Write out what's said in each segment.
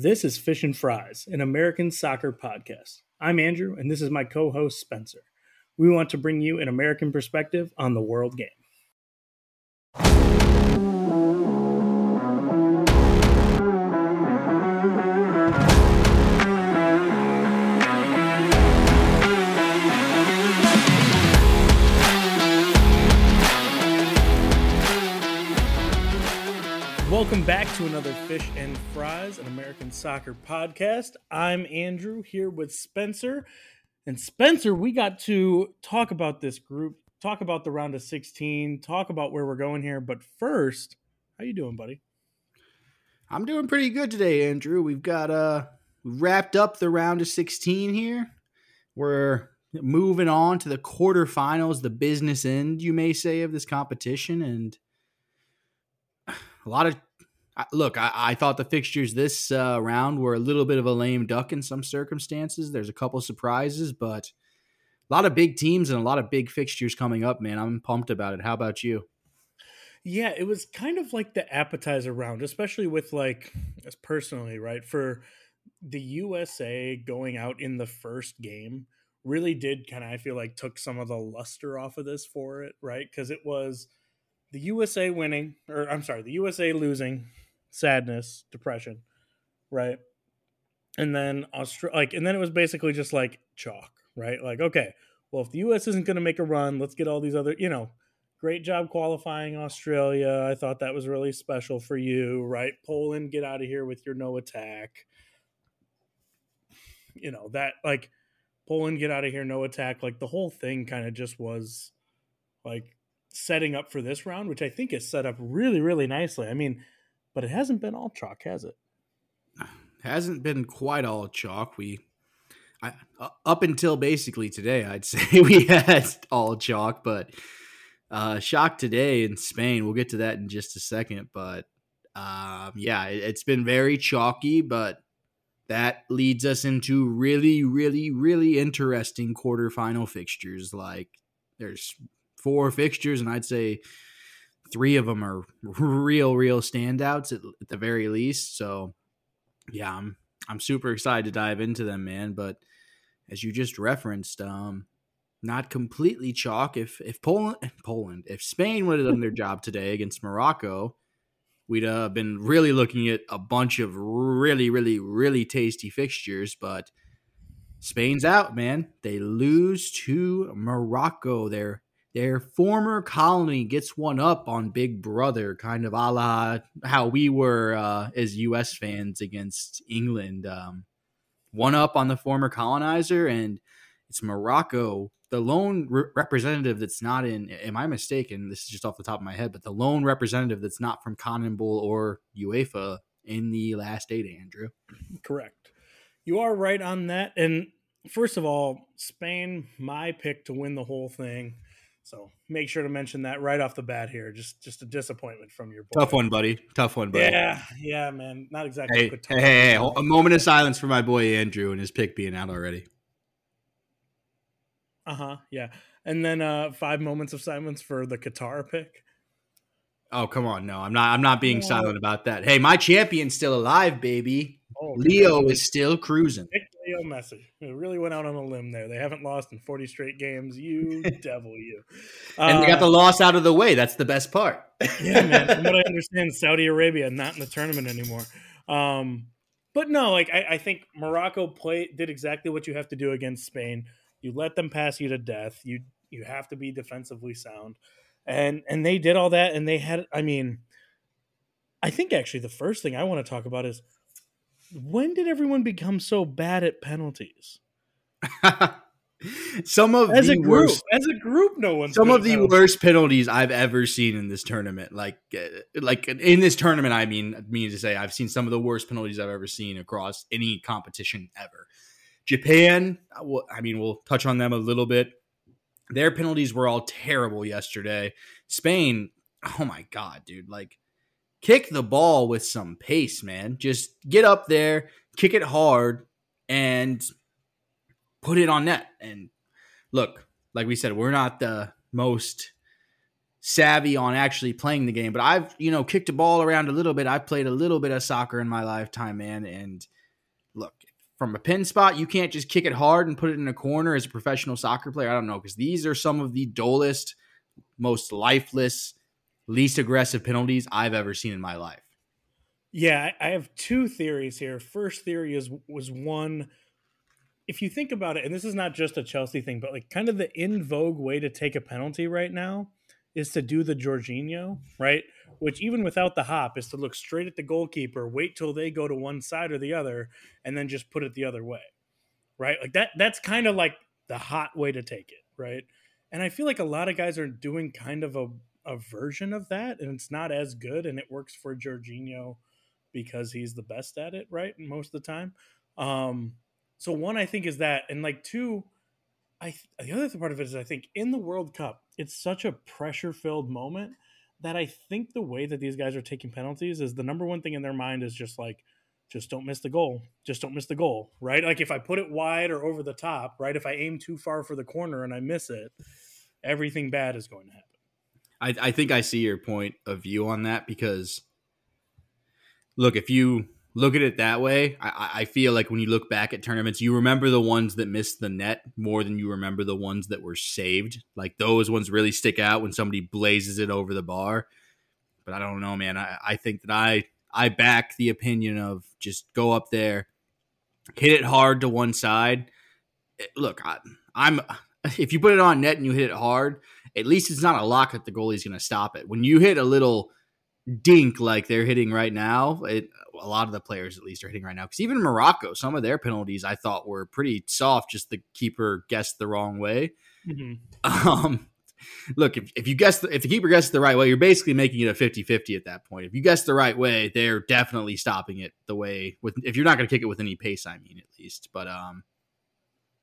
This is Fish and Fries, an American soccer podcast. I'm Andrew, and this is my co host, Spencer. We want to bring you an American perspective on the world game. Welcome back to another Fish and Fries, an American soccer podcast. I'm Andrew here with Spencer. And Spencer, we got to talk about this group, talk about the round of 16, talk about where we're going here. But first, how you doing, buddy? I'm doing pretty good today, Andrew. We've got uh wrapped up the round of 16 here. We're moving on to the quarterfinals, the business end, you may say, of this competition. And a lot of look, I, I, thought the fixtures this uh, round were a little bit of a lame duck in some circumstances. There's a couple surprises, but a lot of big teams and a lot of big fixtures coming up, man. I'm pumped about it. How about you? Yeah, it was kind of like the appetizer round, especially with like as personally, right? For the USA going out in the first game really did kind of I feel like took some of the luster off of this for it, right? Because it was the USA winning, or I'm sorry, the USA losing, sadness, depression, right? And then Australia, like, and then it was basically just like chalk, right? Like, okay, well, if the U.S. isn't going to make a run, let's get all these other, you know, great job qualifying Australia. I thought that was really special for you, right? Poland, get out of here with your no attack. You know, that like Poland, get out of here, no attack. Like the whole thing kind of just was like setting up for this round, which I think is set up really, really nicely. I mean, but it hasn't been all chalk, has it? Hasn't been quite all chalk. We, I, up until basically today, I'd say we had all chalk, but uh, shock today in Spain. We'll get to that in just a second, but um, yeah, it, it's been very chalky, but that leads us into really, really, really interesting quarterfinal fixtures. Like there's four fixtures, and I'd say three of them are real, real standouts at, at the very least. So, yeah, I'm I'm super excited to dive into them, man. But as you just referenced, um, not completely chalk. If if Poland, Poland, if Spain would have done their job today against Morocco, we'd have uh, been really looking at a bunch of really, really, really tasty fixtures. But Spain's out, man. They lose to Morocco. They're their former colony gets one up on Big Brother, kind of a la how we were uh, as U.S. fans against England. Um, one up on the former colonizer, and it's Morocco, the lone re- representative that's not in. Am I mistaken? This is just off the top of my head, but the lone representative that's not from CONMEBOL or UEFA in the last eight, Andrew. Correct. You are right on that. And first of all, Spain, my pick to win the whole thing. So make sure to mention that right off the bat here. Just just a disappointment from your boy. Tough one, buddy. Tough one, buddy. Yeah, yeah, man. Not exactly. Hey, hey, hey, hey, a moment of silence for my boy Andrew and his pick being out already. Uh huh. Yeah, and then uh five moments of silence for the Qatar pick. Oh come on, no, I'm not. I'm not being silent about that. Hey, my champion's still alive, baby. Oh, Leo is still cruising. Leo Messi. It really went out on a limb there. They haven't lost in 40 straight games. You devil, you. and uh, they got the uh, loss out of the way. That's the best part. yeah, man. From what I understand, Saudi Arabia not in the tournament anymore. Um, but no, like I, I think Morocco played did exactly what you have to do against Spain. You let them pass you to death. You you have to be defensively sound, and and they did all that. And they had, I mean, I think actually the first thing I want to talk about is when did everyone become so bad at penalties? some of as the a group, worst, as a group, no one. Some of the penalties. worst penalties I've ever seen in this tournament. Like, uh, like in this tournament, I mean, mean to say, I've seen some of the worst penalties I've ever seen across any competition ever. Japan, I mean, we'll touch on them a little bit. Their penalties were all terrible yesterday. Spain, oh my god, dude! Like kick the ball with some pace, man. Just get up there, kick it hard, and put it on net. And look, like we said, we're not the most savvy on actually playing the game, but I've, you know, kicked a ball around a little bit. I've played a little bit of soccer in my lifetime, man. And from a pin spot, you can't just kick it hard and put it in a corner as a professional soccer player. I don't know, because these are some of the dullest, most lifeless, least aggressive penalties I've ever seen in my life. Yeah, I have two theories here. First theory is was one if you think about it, and this is not just a Chelsea thing, but like kind of the in vogue way to take a penalty right now is to do the Jorginho, right? Which even without the hop is to look straight at the goalkeeper, wait till they go to one side or the other, and then just put it the other way. Right? Like that that's kind of like the hot way to take it, right? And I feel like a lot of guys are doing kind of a, a version of that, and it's not as good, and it works for Jorginho because he's the best at it, right? Most of the time. Um, so one, I think is that, and like two, I the other part of it is I think in the World Cup, it's such a pressure filled moment that I think the way that these guys are taking penalties is the number one thing in their mind is just like, just don't miss the goal. Just don't miss the goal, right? Like if I put it wide or over the top, right? If I aim too far for the corner and I miss it, everything bad is going to happen. I, I think I see your point of view on that because, look, if you look at it that way, I, I feel like when you look back at tournaments, you remember the ones that missed the net more than you remember the ones that were saved. Like those ones really stick out when somebody blazes it over the bar. But I don't know, man. I, I think that I I back the opinion of just go up there, hit it hard to one side. Eh, look, I, I'm if you put it on net and you hit it hard, at least it's not a lock that the goalie's going to stop it. When you hit a little dink like they're hitting right now, it a lot of the players at least are hitting right now. Because even Morocco, some of their penalties I thought were pretty soft. Just the keeper guessed the wrong way. Mm-hmm. Um, look, if, if you guess the, if the keeper guesses the right way, you're basically making it a 50-50 at that point. If you guess the right way, they're definitely stopping it the way with if you're not going to kick it with any pace, I mean at least. But um,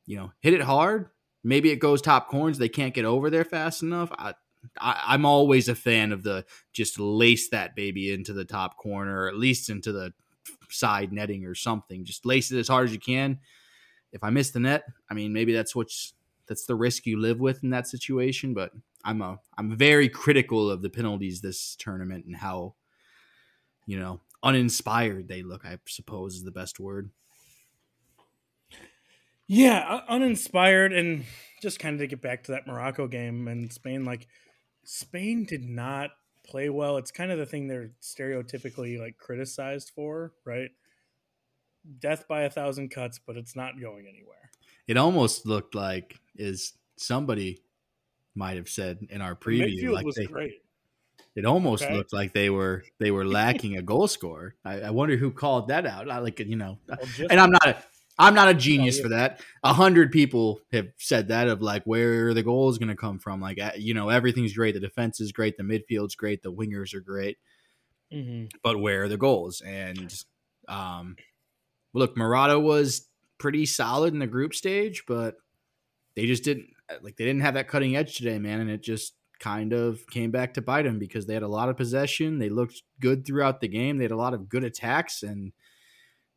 you know, hit it hard. Maybe it goes top corners. They can't get over there fast enough. I, I, am always a fan of the just lace that baby into the top corner, or at least into the side netting or something. Just lace it as hard as you can. If I miss the net, I mean, maybe that's what's that's the risk you live with in that situation. But I'm a I'm very critical of the penalties this tournament and how you know uninspired they look. I suppose is the best word. Yeah, uninspired, and just kind of to get back to that Morocco game and Spain, like Spain did not play well. It's kind of the thing they're stereotypically like criticized for, right? Death by a thousand cuts, but it's not going anywhere. It almost looked like is somebody might have said in our preview, like they, great. It almost okay. looked like they were they were lacking a goal score. I, I, wonder who called that out. I like you know, well, and I'm not a I'm not a genius for that. A hundred people have said that of like where are the goal is going to come from. Like you know, everything's great. The defense is great. The midfield's great. The wingers are great. Mm-hmm. But where are the goals? And um, look, Morata was pretty solid in the group stage, but they just didn't like they didn't have that cutting edge today, man. And it just kind of came back to bite them because they had a lot of possession. They looked good throughout the game. They had a lot of good attacks, and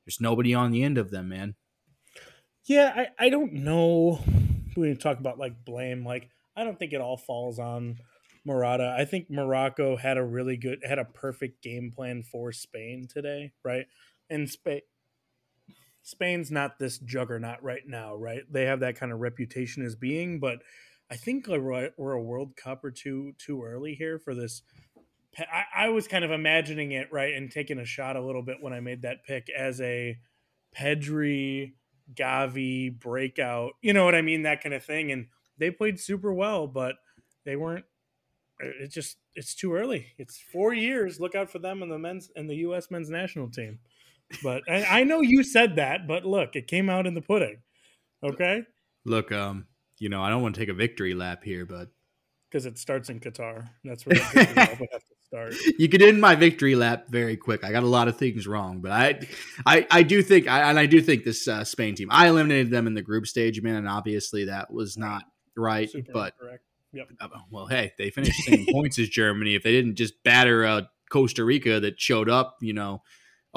there's nobody on the end of them, man. Yeah, I, I don't know. We talk about like blame. Like, I don't think it all falls on Morata. I think Morocco had a really good, had a perfect game plan for Spain today, right? And Spain, Spain's not this juggernaut right now, right? They have that kind of reputation as being, but I think we're a World Cup or two too early here for this. I, I was kind of imagining it right and taking a shot a little bit when I made that pick as a Pedri Gavi breakout, you know what I mean, that kind of thing. And they played super well, but they weren't. It just it's too early. It's four years. Look out for them and the men's and the U.S. men's national team. But I, I know you said that, but look, it came out in the pudding. Okay. Look, um, you know, I don't want to take a victory lap here, but because it starts in Qatar. That's where have to start. You could end my victory lap very quick. I got a lot of things wrong, but I, I, I do think, I, and I do think this uh, Spain team. I eliminated them in the group stage, man, and obviously that was not right. Super but correct. Yep. Uh, well, hey, they finished the same points as Germany. If they didn't just batter uh, Costa Rica that showed up, you know,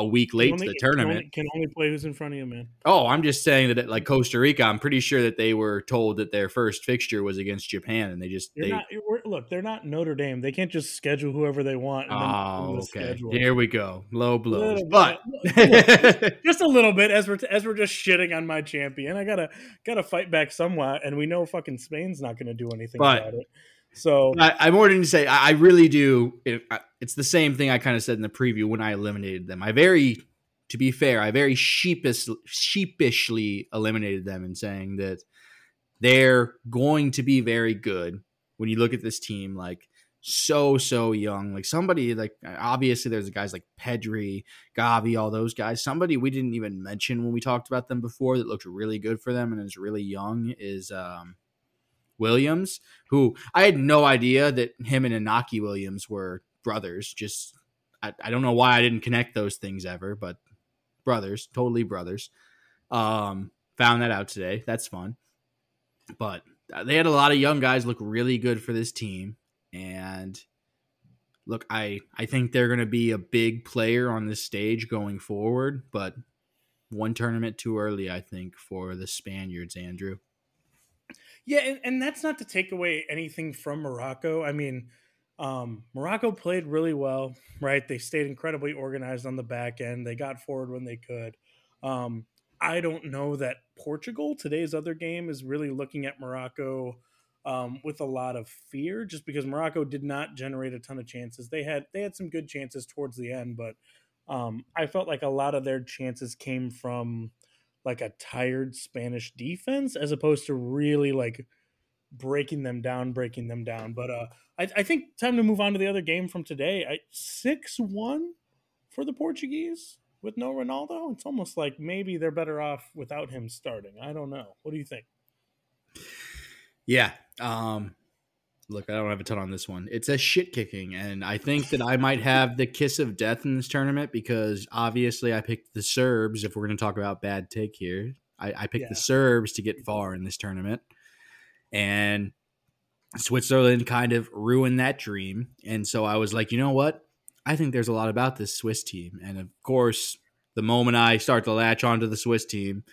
a week late only, to the tournament. Can only, can only, play who's in front of you, man. Oh, I'm just saying that like Costa Rica, I'm pretty sure that they were told that their first fixture was against Japan, and they just they not, look. They're not Notre Dame. They can't just schedule whoever they want. oh, okay. Schedule. Here we go. Low blows, but just a little bit as we're as we're just shitting on my champion. I gotta gotta fight back somewhat, and we know fucking Spain's not going to do anything but, about it. So I, I more than to say I, I really do. It, it's the same thing I kind of said in the preview when I eliminated them. I very, to be fair, I very sheepish, sheepishly eliminated them in saying that they're going to be very good when you look at this team. Like so so young. Like somebody like obviously there's guys like Pedri, Gavi, all those guys. Somebody we didn't even mention when we talked about them before that looked really good for them and is really young is um Williams, who I had no idea that him and Inaki Williams were brothers. Just I, I don't know why I didn't connect those things ever, but brothers, totally brothers. Um, found that out today. That's fun. But they had a lot of young guys look really good for this team, and look, I I think they're going to be a big player on this stage going forward. But one tournament too early, I think, for the Spaniards, Andrew. Yeah, and, and that's not to take away anything from Morocco. I mean, um, Morocco played really well, right? They stayed incredibly organized on the back end. They got forward when they could. Um, I don't know that Portugal, today's other game, is really looking at Morocco um, with a lot of fear, just because Morocco did not generate a ton of chances. They had they had some good chances towards the end, but um, I felt like a lot of their chances came from like a tired Spanish defense as opposed to really like breaking them down, breaking them down. But uh, I, I think time to move on to the other game from today. Six one for the Portuguese with no Ronaldo. It's almost like maybe they're better off without him starting. I don't know. What do you think? Yeah. Um, look, I don't have a ton on this one. It's a shit kicking, and I think that I might have the kiss of death in this tournament because obviously I picked the Serbs. If we're going to talk about bad take here, I, I picked yeah. the Serbs to get far in this tournament, and Switzerland kind of ruined that dream. And so I was like, you know what? I think there's a lot about this Swiss team, and of course, the moment I start to latch onto the Swiss team,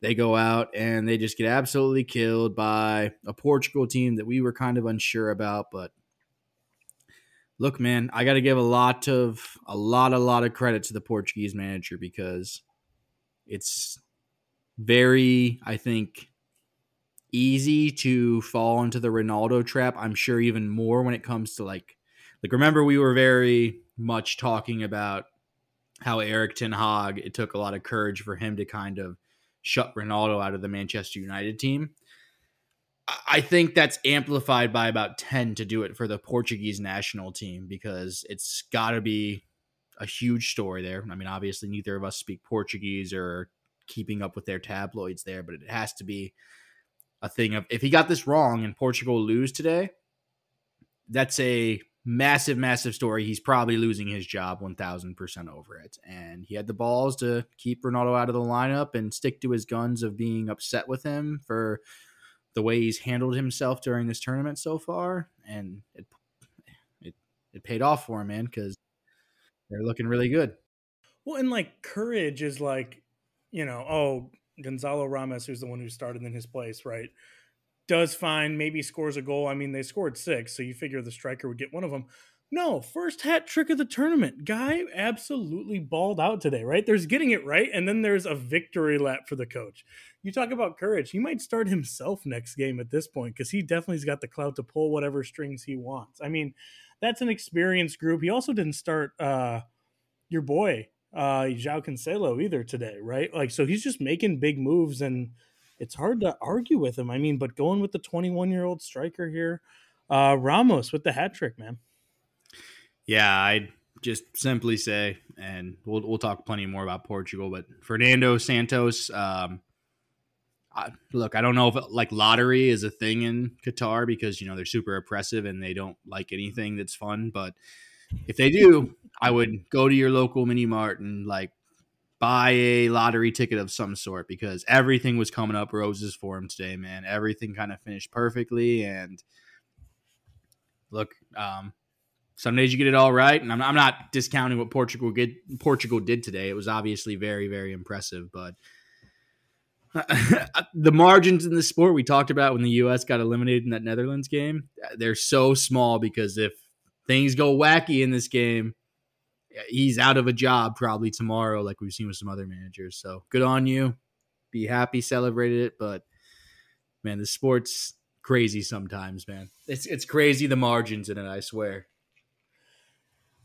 they go out and they just get absolutely killed by a Portugal team that we were kind of unsure about. But look, man, I got to give a lot of a lot, a lot of credit to the Portuguese manager because it's very, I think, easy to fall into the Ronaldo trap. I'm sure even more when it comes to like, like remember we were very much talking about how Erik Ten Hag. It took a lot of courage for him to kind of shut Ronaldo out of the Manchester United team. I think that's amplified by about 10 to do it for the Portuguese national team because it's got to be a huge story there. I mean, obviously, neither of us speak Portuguese or keeping up with their tabloids there, but it has to be a thing of if he got this wrong and Portugal lose today, that's a massive, massive story. He's probably losing his job 1000% over it. And he had the balls to keep Ronaldo out of the lineup and stick to his guns of being upset with him for the way he's handled himself during this tournament so far. And it, it, it paid off for him, man, because they're looking really good. Well, and like courage is like, you know, oh, Gonzalo Ramos, who's the one who started in his place, right? Does fine, maybe scores a goal. I mean, they scored six, so you figure the striker would get one of them. No, first hat trick of the tournament. Guy absolutely balled out today, right? There's getting it right, and then there's a victory lap for the coach. You talk about courage. He might start himself next game at this point because he definitely's got the clout to pull whatever strings he wants. I mean, that's an experienced group. He also didn't start uh, your boy, uh, João Cancelo, either today, right? Like, so he's just making big moves and – it's hard to argue with him. I mean, but going with the 21 year old striker here, uh, Ramos with the hat trick, man. Yeah, I'd just simply say, and we'll we'll talk plenty more about Portugal, but Fernando Santos. Um, I, look, I don't know if like lottery is a thing in Qatar because you know they're super oppressive and they don't like anything that's fun. But if they do, I would go to your local mini mart and like buy a lottery ticket of some sort because everything was coming up roses for him today, man. Everything kind of finished perfectly. And look, um, some days you get it all right, and I'm, I'm not discounting what Portugal did. Portugal did today. It was obviously very, very impressive, but the margins in the sport we talked about when the U.S. got eliminated in that Netherlands game, they're so small because if things go wacky in this game, he's out of a job probably tomorrow, like we've seen with some other managers. So good on you. Be happy, celebrated it, but man, the sport's crazy sometimes, man. It's it's crazy the margins in it, I swear.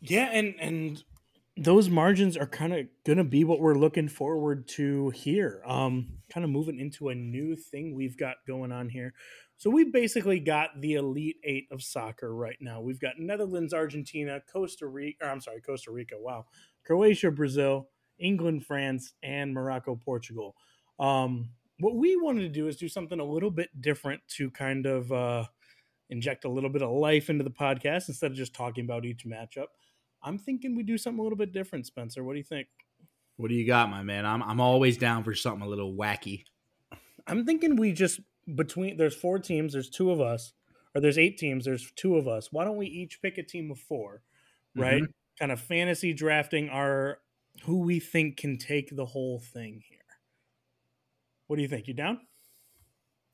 Yeah, and and those margins are kind of going to be what we're looking forward to here. Um, kind of moving into a new thing we've got going on here. So we basically got the elite eight of soccer right now. We've got Netherlands, Argentina, Costa Rica. I'm sorry, Costa Rica. Wow, Croatia, Brazil, England, France, and Morocco, Portugal. Um, what we wanted to do is do something a little bit different to kind of uh, inject a little bit of life into the podcast instead of just talking about each matchup. I'm thinking we do something a little bit different, Spencer. What do you think? What do you got, my man? I'm I'm always down for something a little wacky. I'm thinking we just between there's four teams, there's two of us, or there's eight teams, there's two of us. Why don't we each pick a team of 4 right? Mm-hmm. Kind of fantasy drafting our who we think can take the whole thing here. What do you think? You down?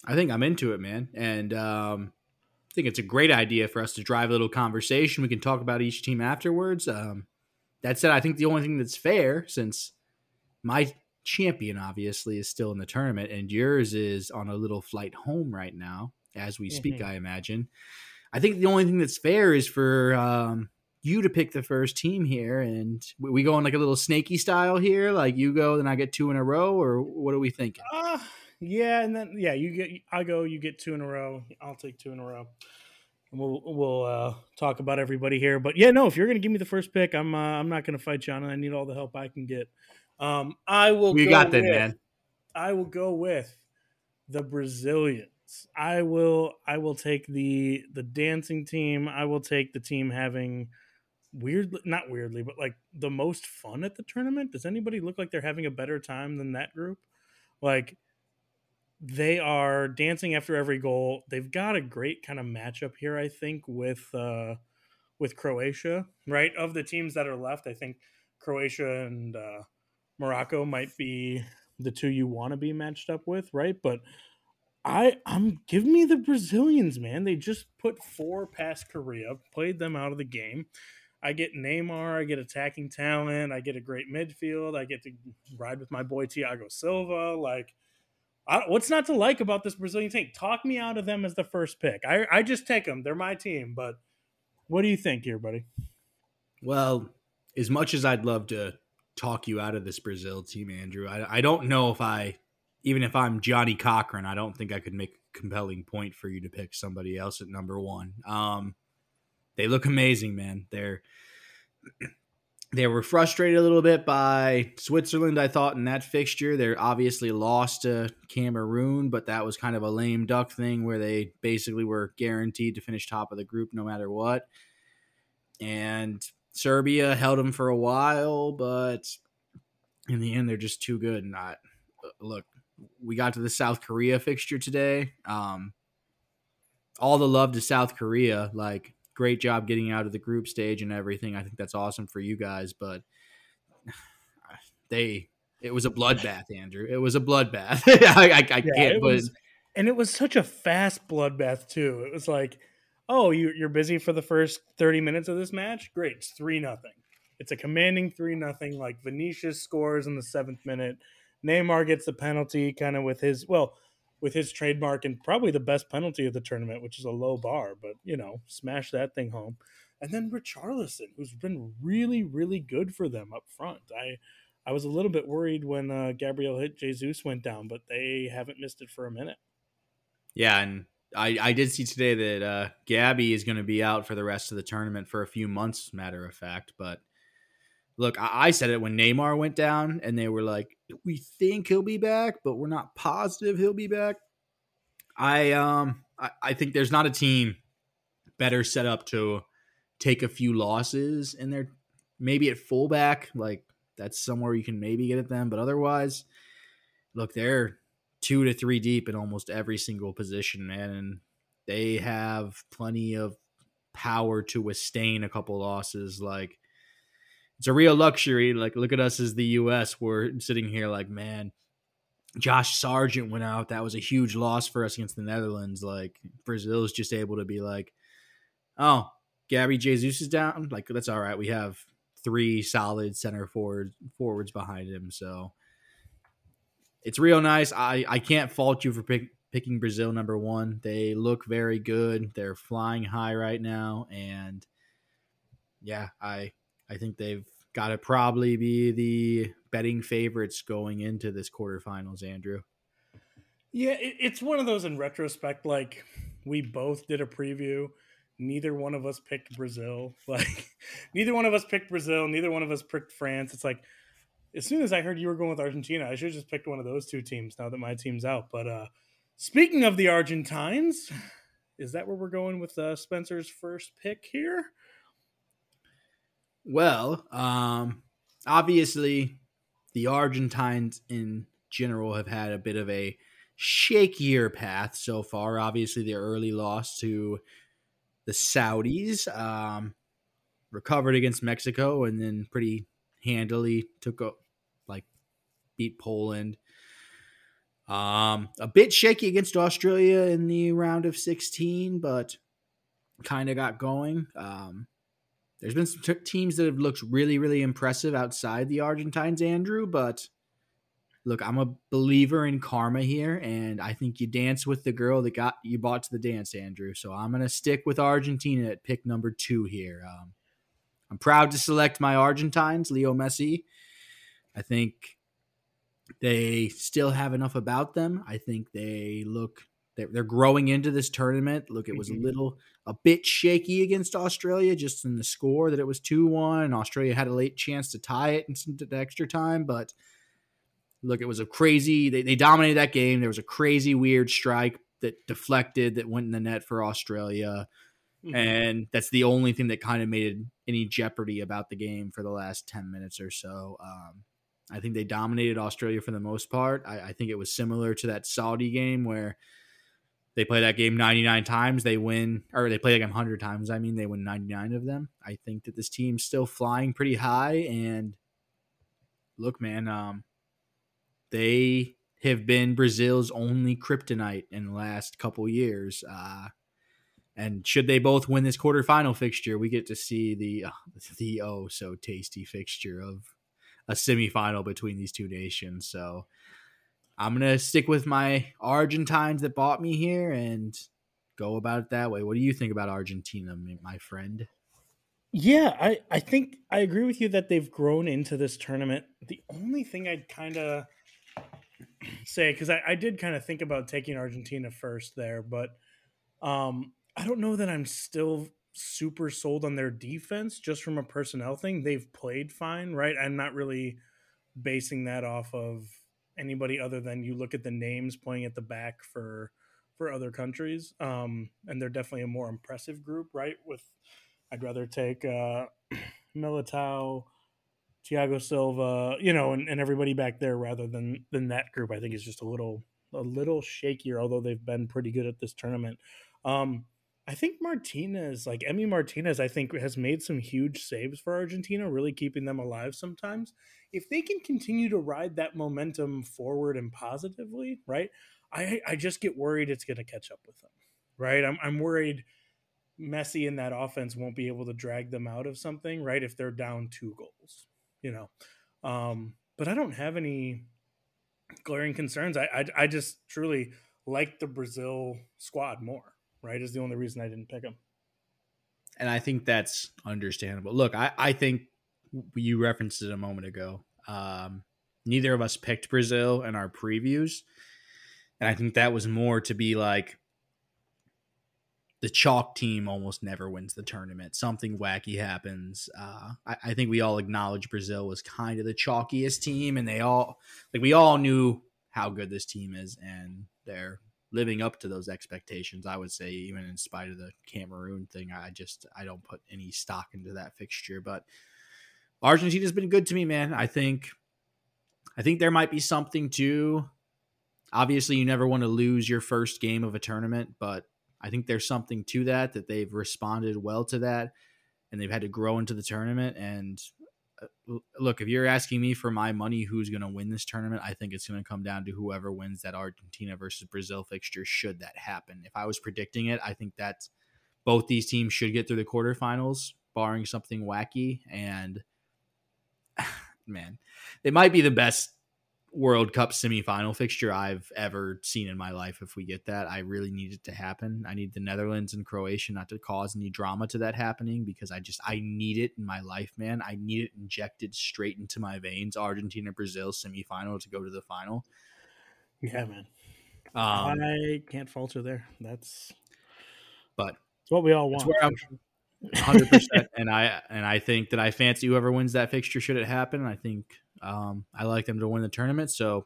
I think I'm into it, man. And um, I think it's a great idea for us to drive a little conversation. We can talk about each team afterwards. Um, that said, I think the only thing that's fair, since my champion obviously is still in the tournament and yours is on a little flight home right now as we speak, mm-hmm. I imagine. I think the only thing that's fair is for um, you to pick the first team here, and we go in like a little snaky style here. Like you go, then I get two in a row, or what are we thinking? Uh, yeah, and then yeah, you get I go, you get two in a row. I'll take two in a row. We'll we'll uh, talk about everybody here, but yeah, no. If you're gonna give me the first pick, I'm uh, I'm not gonna fight John, and I need all the help I can get. Um, I will. We got that, man. I will go with the Brazilians. I will. I will take the the dancing team. I will take the team having weirdly not weirdly but like the most fun at the tournament does anybody look like they're having a better time than that group like they are dancing after every goal. They've got a great kind of matchup here, I think, with uh, with Croatia. Right of the teams that are left, I think Croatia and uh, Morocco might be the two you want to be matched up with, right? But I I'm give me the Brazilians, man. They just put four past Korea, played them out of the game. I get Neymar, I get attacking talent, I get a great midfield, I get to ride with my boy Thiago Silva, like I, what's not to like about this Brazilian team? Talk me out of them as the first pick. I, I just take them. They're my team. But what do you think here, buddy? Well, as much as I'd love to talk you out of this Brazil team, Andrew, I, I don't know if I, even if I'm Johnnie Cochran, I don't think I could make a compelling point for you to pick somebody else at number one. Um, they look amazing, man. They're they were frustrated a little bit by Switzerland, I thought, in that fixture. They're obviously lost to Cameroon, but that was kind of a lame duck thing where they basically were guaranteed to finish top of the group no matter what. And Serbia held them for a while, but in the end, they're just too good. Not look, we got to the South Korea fixture today. Um, all the love to South Korea. Like great job getting out of the group stage and everything. I think that's awesome for you guys, but they it was a bloodbath, Andrew. It was a bloodbath. I, I, I yeah, can't. But was, and it was such a fast bloodbath too. It was like, oh, you, you're busy for the first thirty minutes of this match. Great, it's three nothing. It's a commanding three nothing. Like Vinicius scores in the seventh minute. Neymar gets the penalty, kind of with his well with his trademark and probably the best penalty of the tournament, which is a low bar, but you know, smash that thing home. And then Richarlison, who's been really, really good for them up front. I I was a little bit worried when uh, Gabriel hit Jesus went down, but they haven't missed it for a minute. Yeah, and I, I did see today that uh, Gabby is going to be out for the rest of the tournament for a few months, matter of fact. But look, I, I said it when Neymar went down, and they were like, we think he'll be back, but we're not positive he'll be back. I um I, I think there's not a team better set up to take a few losses in there. Maybe at fullback, like that's somewhere you can maybe get at them, but otherwise, look, they're two to three deep in almost every single position, man, and they have plenty of power to withstand a couple losses. Like it's a real luxury. Like look at us as the U.S. We're sitting here like, man, Josh Sargent went out. That was a huge loss for us against the Netherlands. Like Brazil is just able to be like, oh, Gabby Jesus is down. Like that's all right. We have three solid center forward forwards behind him. So it's real nice. I I can't fault you for pick, picking Brazil number one. They look very good. They're flying high right now, and yeah, I I think they've got to probably be the betting favorites going into this quarterfinals. Andrew. Yeah, it, it's one of those in retrospect. Like we both did a preview. Neither one of us picked Brazil. Like neither one of us picked Brazil. Neither one of us picked France. It's like as soon as I heard you were going with Argentina, I should have just picked one of those two teams now that my team's out. But uh Speaking of the Argentines, is that where we're going with uh, Spencer's first pick here? Well, um, obviously, the Argentines in general have had a bit of a shakier path so far. Obviously, the early loss to the Saudis, um, recovered against Mexico, and then pretty handily took beat Poland. Um, a bit shaky against Australia in the round of 16, but kind of got going. Um, there's been some t- teams that have looked really, really impressive outside the Argentines, Andrew, but look, I'm a believer in karma here, and I think you dance with the girl that got you bought to the dance, Andrew. So I'm going to stick with Argentina at pick number two here. Um, I'm proud to select my Argentines, Leo Messi. I think they still have enough about them. I think they look they're, they're growing into this tournament. Look, it was a mm-hmm. little a bit shaky against Australia just in the score that it was 2-1 Australia had a late chance to tie it in the extra time, but look, it was a crazy they, they dominated that game. There was a crazy weird strike that deflected that went in the net for Australia. Mm-hmm. And that's the only thing that kind of made any jeopardy about the game for the last 10 minutes or so. Um, I think they dominated Australia for the most part. I, I think it was similar to that Saudi game where they play that game 99 times, they win, or they play game 100 times. I mean, they win 99 of them. I think that this team's still flying pretty high. And look, man, um, they have been Brazil's only kryptonite in the last couple years. Uh, and should they both win this quarterfinal fixture, we get to see the uh, the oh so tasty fixture of a semifinal between these two nations. So I'm gonna stick with my Argentines that bought me here and go about it that way. What do you think about Argentina, my friend? Yeah, I, I think I agree with you that they've grown into this tournament. The only thing I'd kind of say, because I, I did kind of think about taking Argentina first there, but um, I don't know that I'm still super sold on their defense just from a personnel thing. They've played fine, right? I'm not really basing that off of anybody other than you look at the names playing at the back for for other countries. Um, and they're definitely a more impressive group, right? With I'd rather take uh Militao, Thiago Silva, you know, and, and everybody back there rather than than that group. I think is just a little a little shakier, although they've been pretty good at this tournament. Um, I think Martinez, like Emi Martinez, I think has made some huge saves for Argentina, really keeping them alive sometimes. If they can continue to ride that momentum forward and positively, right? I I just get worried it's going to catch up with them, right? I'm I'm worried Messi and that offense won't be able to drag them out of something, right? If they're down two goals, you know. Um, but I don't have any glaring concerns. I, I I just truly like the Brazil squad more right? Is the only reason I didn't pick him. And I think that's understandable. Look, I, I think you referenced it a moment ago. Um, neither of us picked Brazil in our previews. And I think that was more to be like the chalk team almost never wins the tournament. Something wacky happens. Uh, I, I, think we all acknowledge Brazil was kind of the chalkiest team, and they all like we all knew how good this team is, and they're living up to those expectations. I would say, even in spite of the Cameroon thing, I just I don't put any stock into that fixture. But Argentina's been good to me, man. I think I think there might be something to. Obviously, you never want to lose your first game of a tournament, but I think there's something to that that they've responded well to that, and they've had to grow into the tournament. And look, if you're asking me for my money, who's going to win this tournament? I think it's going to come down to whoever wins that Argentina versus Brazil fixture. Should that happen, if I was predicting it, I think that both these teams should get through the quarterfinals, barring something wacky. And man, they might be the best World Cup semifinal fixture I've ever seen in my life. If we get that, I really need it to happen. I need the Netherlands and Croatia not to cause any drama to that happening because I just I need it in my life, man. I need it injected straight into my veins. Argentina Brazil semifinal to go to the final. Yeah, man. Um, I can't falter there. That's but it's what we all want. Hundred percent, and I and I think that I fancy whoever wins that fixture should it happen. I think um, I like them to win the tournament, so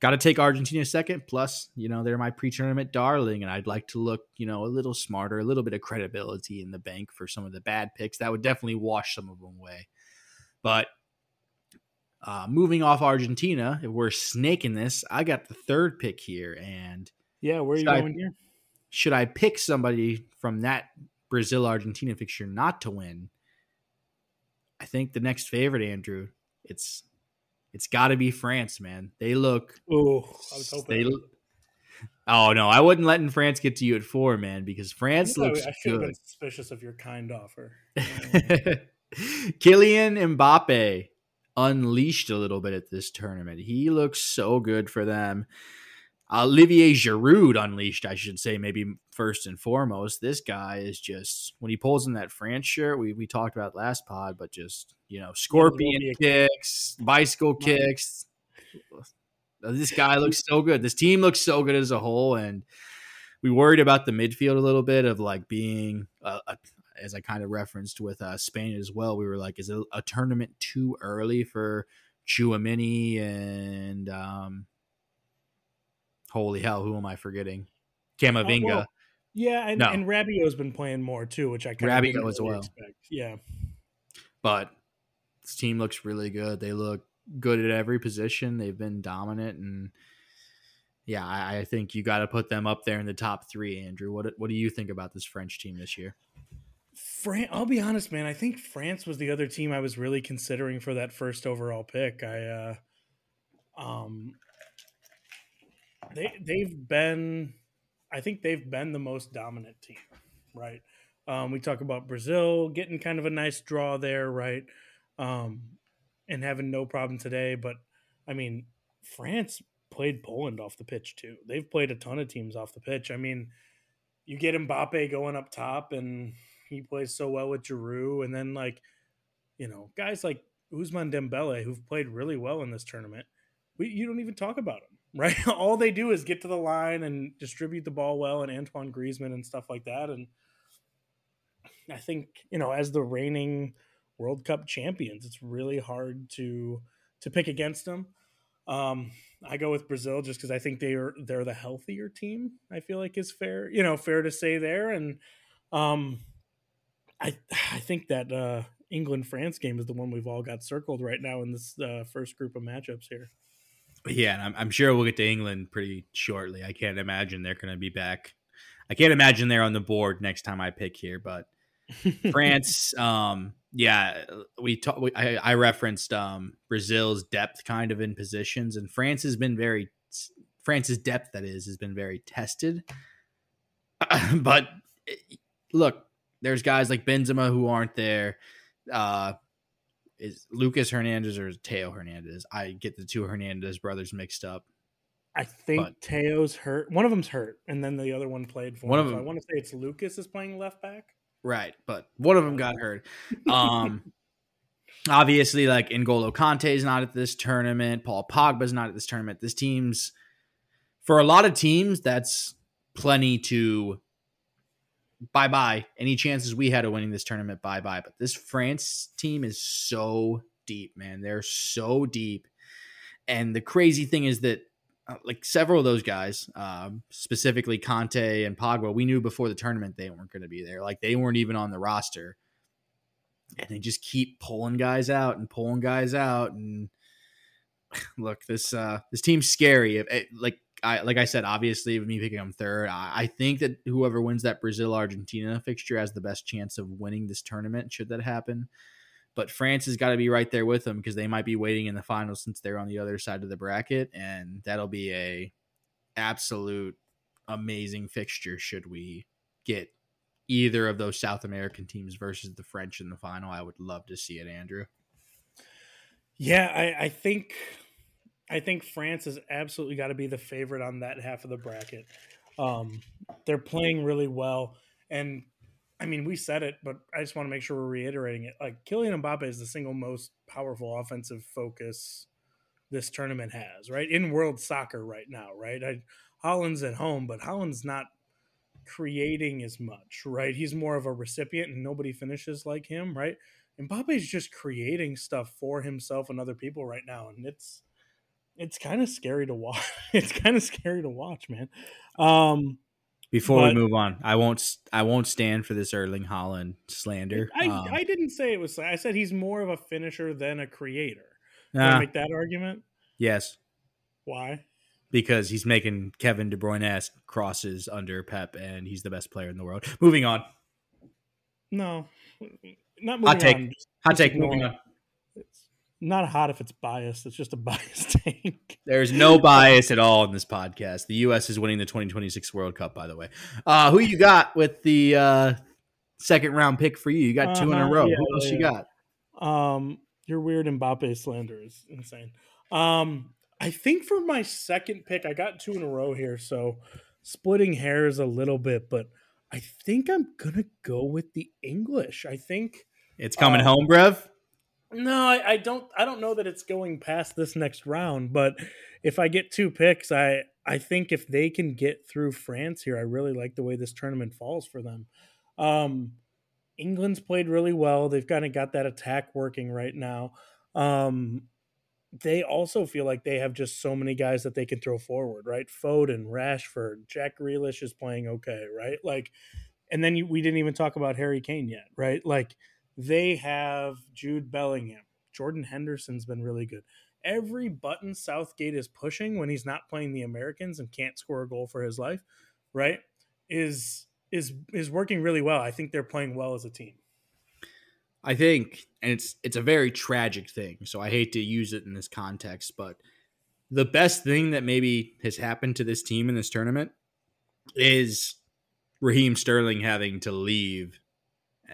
got to take Argentina second. Plus, you know, they're my pre-tournament darling, and I'd like to look, you know, a little smarter, a little bit of credibility in the bank for some of the bad picks. That would definitely wash some of them away. But uh, moving off Argentina, if we're snaking this, I got the third pick here, and yeah, where are you going I, here? Should I pick somebody from that Brazil Argentina fixture not to win? I think the next favorite, Andrew, it's it's got to be France, man. They look. Oh, I was hoping. They, oh no, I wouldn't letting France get to you at four, man, because France looks I should good. have been suspicious of your kind offer. Kylian Mbappe unleashed a little bit at this tournament. He looks so good for them. Olivier Giroud unleashed, I should say, maybe first and foremost. This guy is just when he pulls in that France shirt, we we talked about last pod, but just you know, scorpion kicks, bicycle kicks. This guy looks so good. This team looks so good as a whole, and we worried about the midfield a little bit of like being, a, a, as I kind of referenced with uh, Spain as well. We were like, is it a tournament too early for Tchouameni and um, holy hell, who am I forgetting? Camavinga. Uh, well, yeah, and, no. and Rabiot's been playing more too, which I kind Rabiot as well. Expect. Yeah, but this team looks really good. They look good at every position. They've been dominant, and yeah, I, I think you got to put them up there in the top three. Andrew, what what do you think about this French team this year? Fran- I'll be honest, man. I think France was the other team I was really considering for that first overall pick. I, uh, um, they they've been, I think they've been the most dominant team, right? Um, we talk about Brazil getting kind of a nice draw there, right? Um, and having no problem today. But I mean, France played Poland off the pitch too. They've played a ton of teams off the pitch. I mean, you get Mbappe going up top, and he plays so well with Giroud, and then like, you know, guys like Ousmane Dembele who've played really well in this tournament. We you don't even talk about them, right? All they do is get to the line and distribute the ball well, and Antoine Griezmann and stuff like that, and I think you know as the reigning World Cup champions, it's really hard to to pick against them. Um, I go with Brazil just because I think they are they're the healthier team. I feel like is fair, you know, fair to say there, and um, I I think that uh, England France game is the one we've all got circled right now in this uh, first group of matchups here. Yeah, and I'm, I'm sure we'll get to England pretty shortly. I can't imagine they're going to be back. I can't imagine they're on the board next time I pick here, but France, um, yeah, we talk. I, I referenced um, Brazil's depth kind of in positions, and France has been very France's depth that is has been very tested. but eh, look, there's guys like Benzema who aren't there. Uh, is Lucas Hernandez or Theo Hernandez? I get the two Hernandez brothers mixed up. I think but, Theo's hurt. One of them's hurt, and then the other one played for one him. Of them, so I want to say it's Lucas is playing left back. Right, but one of them got hurt. Um, obviously, like N'Golo Kante is not at this tournament. Paul Pogba is not at this tournament. This team's for a lot of teams that's plenty to bye bye. Any chances we had of winning this tournament, bye bye. But this France team is so deep, man. They're so deep. And the crazy thing is that uh, like several of those guys, um, specifically Kante and Pogba, we knew before the tournament they weren't going to be there. Like they weren't even on the roster, and they just keep pulling guys out and pulling guys out. And look, this uh, this team's scary. Like I like I said, obviously, me picking them third, I, I think that whoever wins that Brazil Argentina fixture has the best chance of winning this tournament. Should that happen? But France has got to be right there with them because they might be waiting in the finals since they're on the other side of the bracket, and that'll be a absolute amazing fixture. Should we get either of those South American teams versus the French in the final? I would love to see it, Andrew. Yeah, I, I think I think France has absolutely got to be the favorite on that half of the bracket. Um, they're playing really well, and I mean, we said it, but I just want to make sure we're reiterating it. Like Kylian Mbappe is the single most powerful offensive focus this tournament has, right? In world soccer right now, right? I, Haaland's at home, but Haaland's not creating as much, right? He's more of a recipient and nobody finishes like him, right? Mbappe's just creating stuff for himself and other people right now, and it's it's kind of scary to watch. it's kind of scary to watch, man. Um, Before but, we move on, I won't I won't stand for this Erling Haaland slander. I, um, I didn't say it was. I said he's more of a finisher than a creator. Nah, make that argument. Yes. Why? Because he's making Kevin De Bruyne crosses under Pep, and he's the best player in the world. Moving on. No, not moving hot take. On. Hot take. Moving on. It's not hot if it's biased. It's just a biased take. There's no bias at all in this podcast. The U.S. is winning the 2026 World Cup, by the way. Uh, who you got with the uh, second round pick for you? You got 2 uh-huh, in a uh-huh, row. Yeah, who else yeah. you got? Um, your weird Mbappe slander is insane. Um, I think for my second pick, I got two in a row here, so splitting hairs a little bit, but I think I'm gonna go with the English. I think it's coming um, home, Brev. No, I, I, don't. I don't know that it's going past this next round. But if I get two picks, I I think if they can get through France here, I really like the way this tournament falls for them. Um, England's played really well. They've kind of got that attack working right now. Um, they also feel like they have just so many guys that they can throw forward, right? Foden, Rashford, Jack Grealish is playing okay, right? Like, and then you, we didn't even talk about Harry Kane yet, right? Like, they have Jude Bellingham. Jordan Henderson's been really good. Every button Southgate is pushing when he's not playing the Americans and can't score a goal for his life, right? Is is is working really well. I think they're playing well as a team. I think, and it's it's a very tragic thing. So I hate to use it in this context, but the best thing that maybe has happened to this team in this tournament is Raheem Sterling having to leave.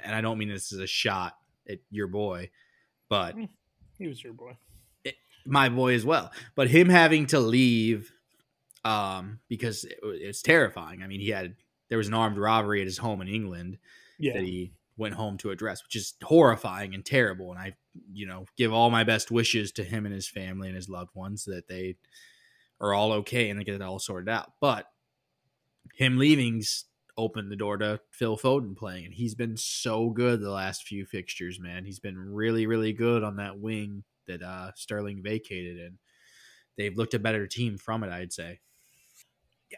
And I don't mean this as a shot at your boy, but hmm. he was your boy, it, my boy as well. But him having to leave um, because it, it's terrifying. I mean, he had there was an armed robbery at his home in England yeah. that he went home to address, which is horrifying and terrible. And I, you know, give all my best wishes to him and his family and his loved ones that they are all okay and they get it all sorted out. But him leaving's opened the door to Phil Foden playing, and he's been so good the last few fixtures, man. He's been really, really good on that wing that uh, Sterling vacated, and they've looked a better team from it, I'd say.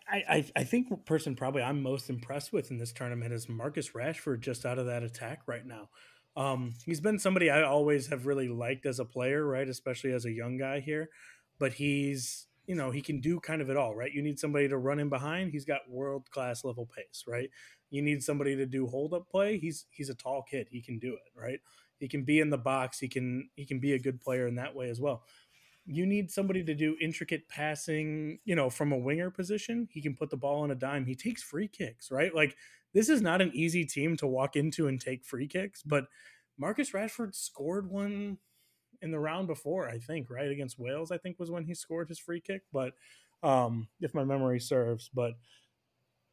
I, I think person probably I'm most impressed with in this tournament is Marcus Rashford just out of that attack right now. Um, he's been somebody I always have really liked as a player, right? Especially as a young guy here. But he's, you know, he can do kind of it all, right? You need somebody to run in behind. He's got world class level pace, right? You need somebody to do hold up play. He's he's a tall kid. He can do it, right? He can be in the box. He can he can be a good player in that way as well you need somebody to do intricate passing, you know, from a winger position. He can put the ball on a dime. He takes free kicks, right? Like this is not an easy team to walk into and take free kicks, but Marcus Rashford scored one in the round before, I think, right? Against Wales, I think was when he scored his free kick, but um if my memory serves, but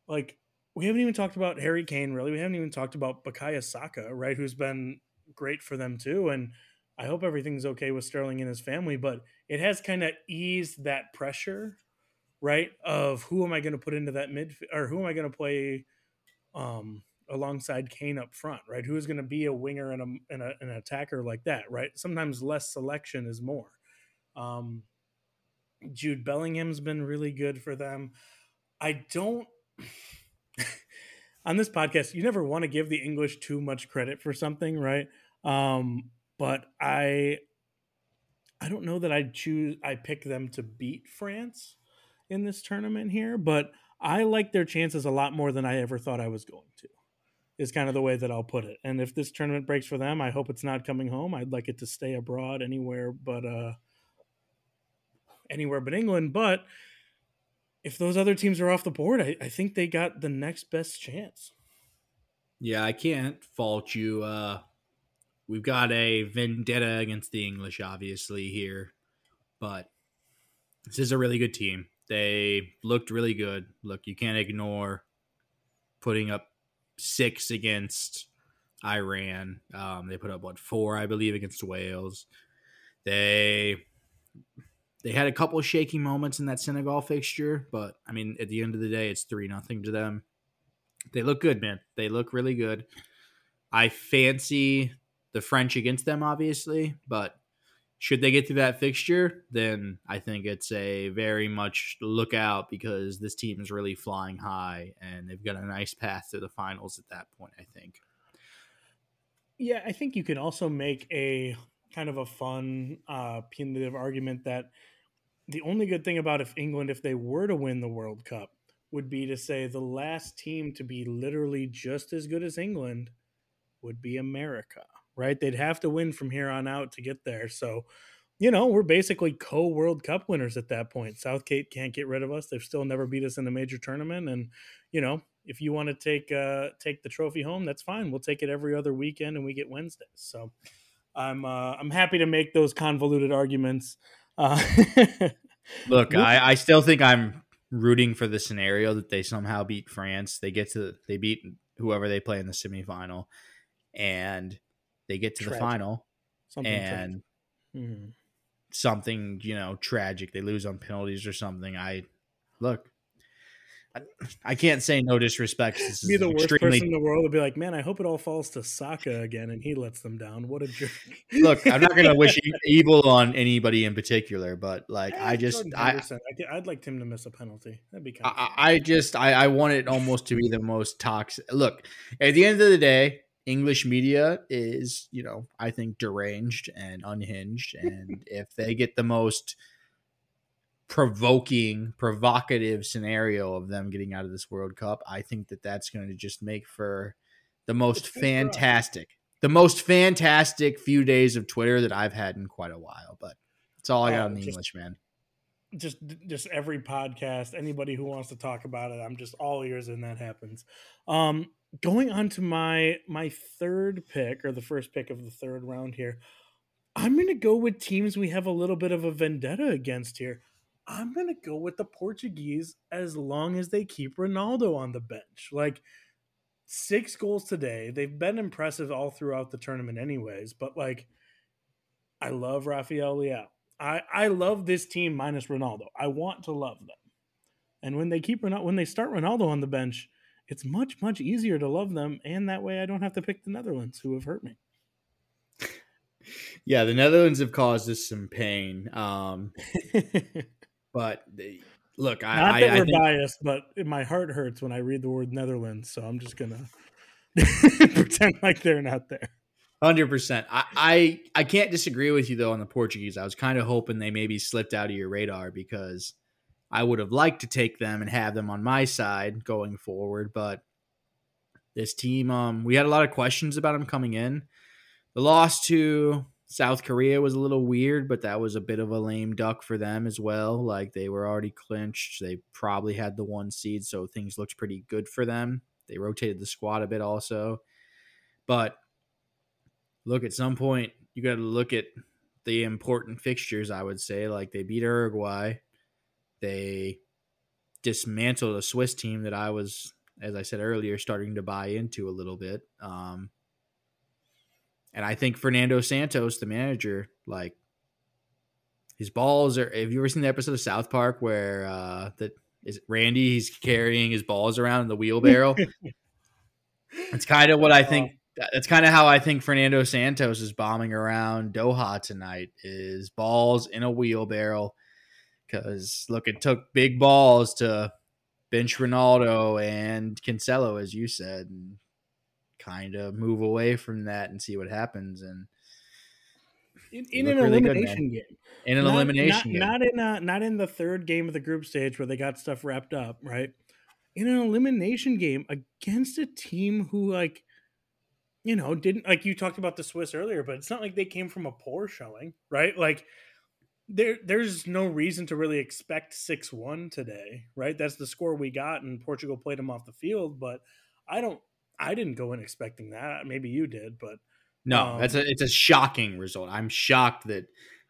like we haven't even talked about Harry Kane really. We haven't even talked about Bukayo Saka, right? Who's been great for them too and I hope everything's okay with Sterling and his family, but it has kind of eased that pressure, right? Of who am I going to put into that mid or who am I going to play um, alongside Kane up front, right? Who is going to be a winger and, a, and a, an attacker like that, right? Sometimes less selection is more. Um, Jude Bellingham's been really good for them. I don't. on this podcast, you never want to give the English too much credit for something, right? Um, but I I don't know that I'd choose I pick them to beat France. in this tournament here, but I like their chances a lot more than I ever thought I was going to. Is kind of the way that I'll put it. And if this tournament breaks for them, I hope it's not coming home. I'd like it to stay abroad anywhere but uh anywhere but England. But if those other teams are off the board, I, I think they got the next best chance. Yeah, I can't fault you. Uh we've got a vendetta against the English, obviously, here. But this is a really good team. They looked really good. Look, you can't ignore putting up six against Iran. Um, they put up what four, I believe, against Wales. They they had a couple shaky moments in that Senegal fixture, but I mean, at the end of the day, it's three nothing to them. They look good, man. They look really good. I fancy the French against them, obviously, but should they get through that fixture, then I think it's a very much look out because this team is really flying high and they've got a nice path to the finals at that point, I think. Yeah, I think you can also make a kind of a fun uh, punitive argument that the only good thing about if England, if they were to win the World Cup, would be to say the last team to be literally just as good as England would be America right? They'd have to win from here on out to get there. So, you know, we're basically co World Cup winners at that point. Southgate can't get rid of us. They've still never beat us in a major tournament. And, you know, if you want to take uh, take the trophy home, that's fine. We'll take it every other weekend, and we get Wednesdays. So, I'm uh, I'm happy to make those convoluted arguments. Uh, Look, I, I still think I'm rooting for the scenario that they somehow beat France. They get to they beat whoever they play in the semifinal, and they get to tragic. the final something and mm-hmm. something you know tragic they lose on penalties or something i look I, I can't say no disrespect. This be the worst extremely... person in the world to be like, man, I hope it all falls to Saka again, and he lets them down. What a jerk! Look, I'm not going to wish evil on anybody in particular, but like, yeah, I just, I, I'd like Tim to miss a penalty. That'd be kind. I, I just, I, I want it almost to be the most toxic. Look, at the end of the day, English media is, you know, I think deranged and unhinged. And if they get the most provoking, provocative scenario of them getting out of this World Cup, I think that that's going to just make for the most fantastic, the most fantastic few days of Twitter that I've had in quite a while. But it's all I got oh, on the just, English, man. Just, just every podcast, anybody who wants to talk about it, I'm just all ears and that happens. Um, going on to my my third pick or the first pick of the third round here i'm going to go with teams we have a little bit of a vendetta against here. I'm going to go with the portuguese as long as they keep ronaldo on the bench. Like six goals today. They've been impressive all throughout the tournament anyways but like i love rafael leao. I i love this team minus ronaldo. I want to love them. And when they keep Ronaldo, when they start ronaldo on the bench it's much much easier to love them and that way i don't have to pick the netherlands who have hurt me yeah the netherlands have caused us some pain um but they, look i not that I, we're I think... biased but my heart hurts when i read the word netherlands so i'm just gonna pretend like they're not there Hundred percent. I, I I can't disagree with you though on the Portuguese. I was kind of hoping they maybe slipped out of your radar because I would have liked to take them and have them on my side going forward, but this team, um, we had a lot of questions about them coming in. The loss to South Korea was a little weird, but that was a bit of a lame duck for them as well. Like they were already clinched. They probably had the one seed, so things looked pretty good for them. They rotated the squad a bit also. But look, at some point, you got to look at the important fixtures, I would say. Like they beat Uruguay. They dismantled a Swiss team that I was, as I said earlier, starting to buy into a little bit. Um, and I think Fernando Santos, the manager, like his balls are. Have you ever seen the episode of South Park where uh, that is Randy? He's carrying his balls around in the wheelbarrow. it's kind of what I think. That's kind of how I think Fernando Santos is bombing around Doha tonight. Is balls in a wheelbarrow because look, it took big balls to bench Ronaldo and Cancelo, as you said, and kind of move away from that and see what happens. And in, in an really elimination good, game. In an not, elimination not, game, not in a, not in the third game of the group stage where they got stuff wrapped up, right? In an elimination game against a team who like you know, didn't like you talked about the Swiss earlier, but it's not like they came from a poor showing, right? Like there there's no reason to really expect 6-1 today, right? That's the score we got and Portugal played them off the field, but I don't I didn't go in expecting that. Maybe you did, but no, um, that's a it's a shocking result. I'm shocked that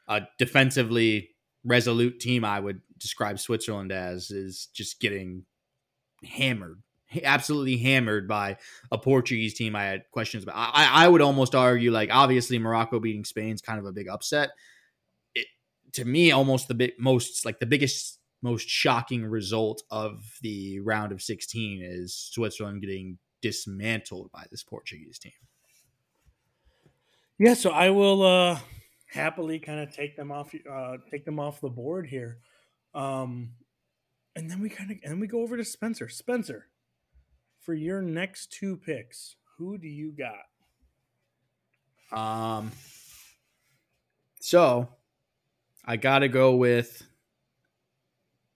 a defensively resolute team I would describe Switzerland as is just getting hammered absolutely hammered by a Portuguese team I had questions about. I, I would almost argue, like, obviously Morocco beating Spain is kind of a big upset. To me, almost the big, most, like, the biggest, most shocking result of the round of 16 is Switzerland getting dismantled by this Portuguese team. Yeah, so I will uh happily kind of take them off uh take them off the board here. Um and then we kind of and we go over to Spencer. Spencer, for your next two picks, who do you got? Um, so I got to go with.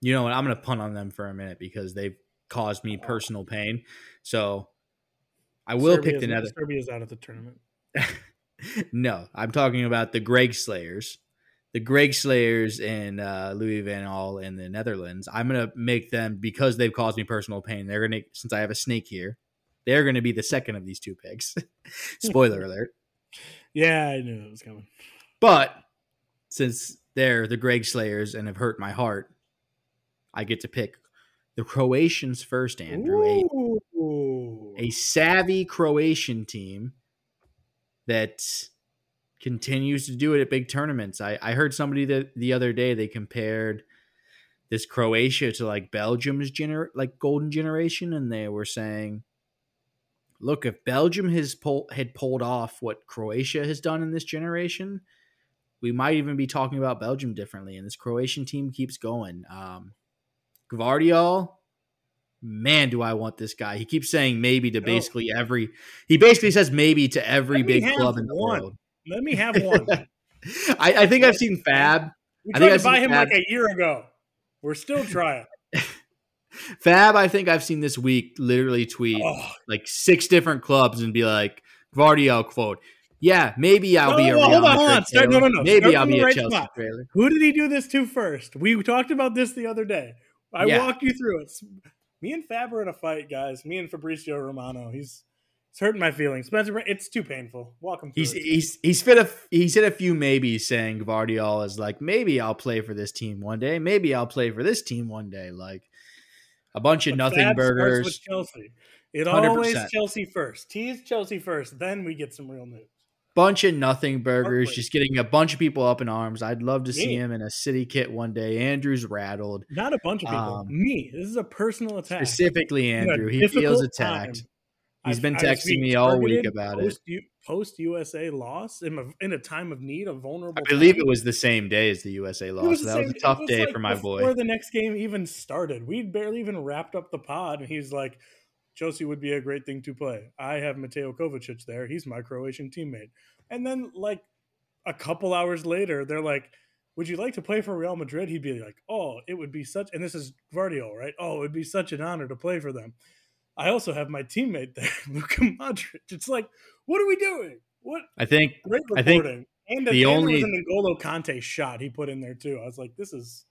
You know what? I'm going to punt on them for a minute because they've caused me personal pain. So I will Serbia's, pick the Netherlands. Serbia's out of the tournament. no, I'm talking about the Greg Slayers the Greg Slayers and uh, Louis Van Gaal in the Netherlands. I'm gonna make them because they've caused me personal pain. They're gonna since I have a snake here, they're gonna be the second of these two picks. Spoiler alert. Yeah, I knew it was coming. But since they're the Greg Slayers and have hurt my heart, I get to pick the Croatians first, Andrew. A, a savvy Croatian team that continues to do it at big tournaments. I, I heard somebody that the other day they compared this Croatia to like Belgium's gener like golden generation, and they were saying, look, if Belgium has pull, had pulled off what Croatia has done in this generation, we might even be talking about Belgium differently. And this Croatian team keeps going. Um, Gvardiol, man, do I want this guy. He keeps saying maybe to basically every. He basically says maybe to every big club in the one. world. Let me have one. I, I, think I've seen Fab. We tried I to buy him Fab. like a year ago. We're still trying. Fab, I think I've seen this week literally tweet oh. like six different clubs and be like, Gvardiol quote, yeah, maybe I'll no, be a Real hold on, hold on. Start, no, no, no. Maybe Start I'll be a right Chelsea spot. trailer. Who did he do this to first? We talked about this the other day. I yeah. walked you through it. Me and Fab are in a fight, guys. Me and Fabrizio Romano. He's it's hurting my feelings. Spencer, it's too painful. Welcome. He's it. he's he's fit a he's hit a few maybes saying Gvardiol is like maybe I'll play for this team one day. Maybe I'll play for this team one day. Like a bunch of but nothing burgers. With Chelsea. It 100%. always Chelsea first. Tease Chelsea first, then we get some real news. Bunch of nothing burgers, just getting a bunch of people up in arms. I'd love to see him in a city kit one day. Andrew's rattled. Not a bunch of people. Um, Me. This is a personal attack. Specifically, Andrew. He feels attacked. Time He's been texting me all week about post, it. Post USA loss in a, in a time of need, a vulnerable. I believe time. it was the same day as the USA loss. So that same, was a tough was day like for my boy. Before the next game even started, we'd barely even wrapped up the pod, and he's like, "Josie would be a great thing to play. I have Mateo Kovacic there. He's my Croatian teammate." And then, like a couple hours later, they're like, "Would you like to play for Real Madrid?" He'd be like, "Oh, it would be such." And this is Gvardiol, right? Oh, it would be such an honor to play for them. I also have my teammate there, Luka Modric. It's like, what are we doing? What I think great reporting. I think and the, the only was an N'Golo Kante shot he put in there too. I was like, this is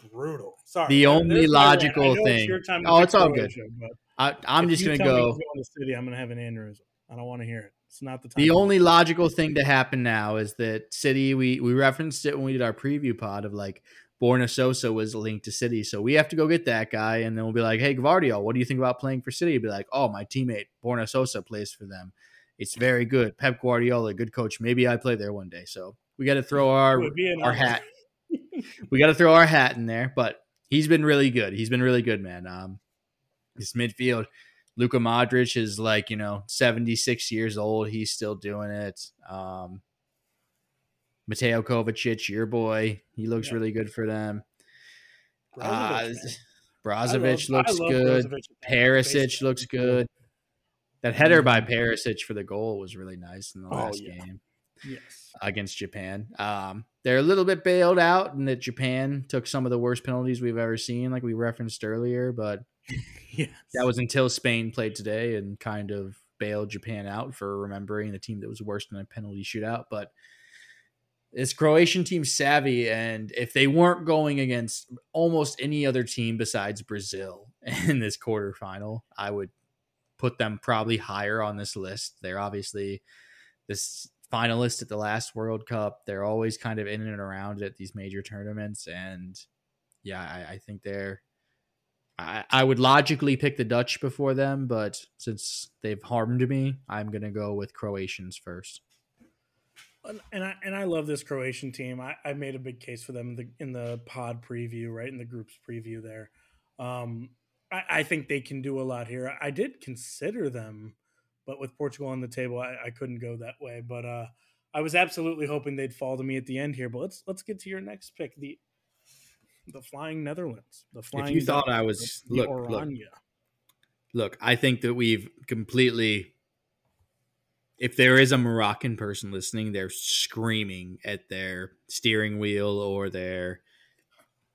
brutal. Sorry. The only logical thing. It's oh, it's all good. I, am just gonna go. go the city, I'm gonna have an aneurysm. I don't want to hear it. It's not the time. The only logical thing to happen now is that City. We we referenced it when we did our preview pod of like Borna Sosa was linked to City. So we have to go get that guy. And then we'll be like, hey, Gvardiol, what do you think about playing for City? He'll be like, oh, my teammate, Borna Sosa, plays for them. It's very good. Pep Guardiola, good coach. Maybe I play there one day. So we got to throw our, our hat. We got to throw our hat in there. But he's been really good. He's been really good, man. Um, this midfield, Luka Modric is like, you know, 76 years old. He's still doing it. Um, Mateo Kovacic, your boy, he looks yeah. really good for them. Brozovic, uh, Brozovic love, looks good. Brozovic. Perisic looks good. That header by. Perisic for the goal was really nice in the oh, last yeah. game. Yes. Against Japan. Um, they're a little bit bailed out and that Japan took some of the worst penalties we've ever seen, like we referenced earlier, but yes. that was until Spain played today and kind of bailed Japan out for remembering the team that was worse than a penalty shootout. But this Croatian team savvy, and if they weren't going against almost any other team besides Brazil in this quarterfinal, I would put them probably higher on this list. They're obviously this finalist at the last World Cup. They're always kind of in and around at these major tournaments, and yeah, I, I think they're. I, I would logically pick the Dutch before them, but since they've harmed me, I'm gonna go with Croatians first and I and I love this Croatian team. I, I made a big case for them in the in the pod preview, right in the group's preview there. Um, I, I, think they can do a lot here. I did consider them, but with Portugal on the table, I, I couldn't go that way. But uh, I was absolutely hoping they'd fall to me at the end here. But let's let's get to your next pick the the Flying Netherlands. The Flying. If you thought I was look, look look, I think that we've completely if there is a Moroccan person listening, they're screaming at their steering wheel or their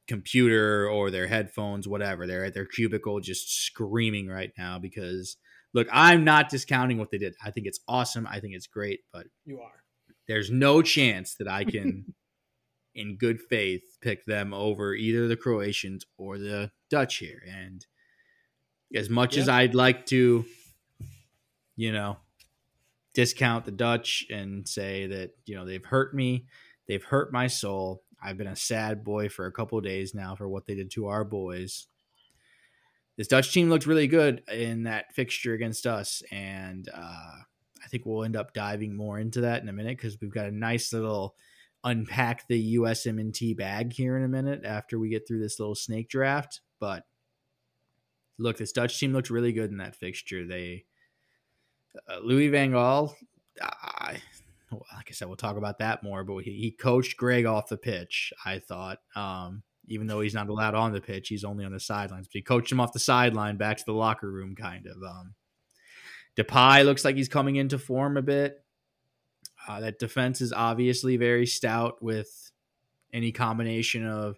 computer or their headphones, whatever. They're at their cubicle just screaming right now because look, I'm not discounting what they did. I think it's awesome. I think it's great, but you are. There's no chance that I can in good faith pick them over either the Croatians or the Dutch here. And as much as I'd like to, you know, discount the Dutch and say that you know they've hurt me, they've hurt my soul. I've been a sad boy for a couple days now for what they did to our boys. This Dutch team looked really good in that fixture against us, and uh, I think we'll end up diving more into that in a minute because we've got a nice little unpack the USMNT bag here in a minute after we get through this little snake draft. But look, this Dutch team looked really good in that fixture. They uh, Louis Van Gaal, I, like I said, we'll talk about that more. But he, he coached Greg off the pitch. I thought, um, even though he's not allowed on the pitch, he's only on the sidelines. But he coached him off the sideline back to the locker room, kind of. Um, Depay looks like he's coming into form a bit. Uh, that defense is obviously very stout with any combination of.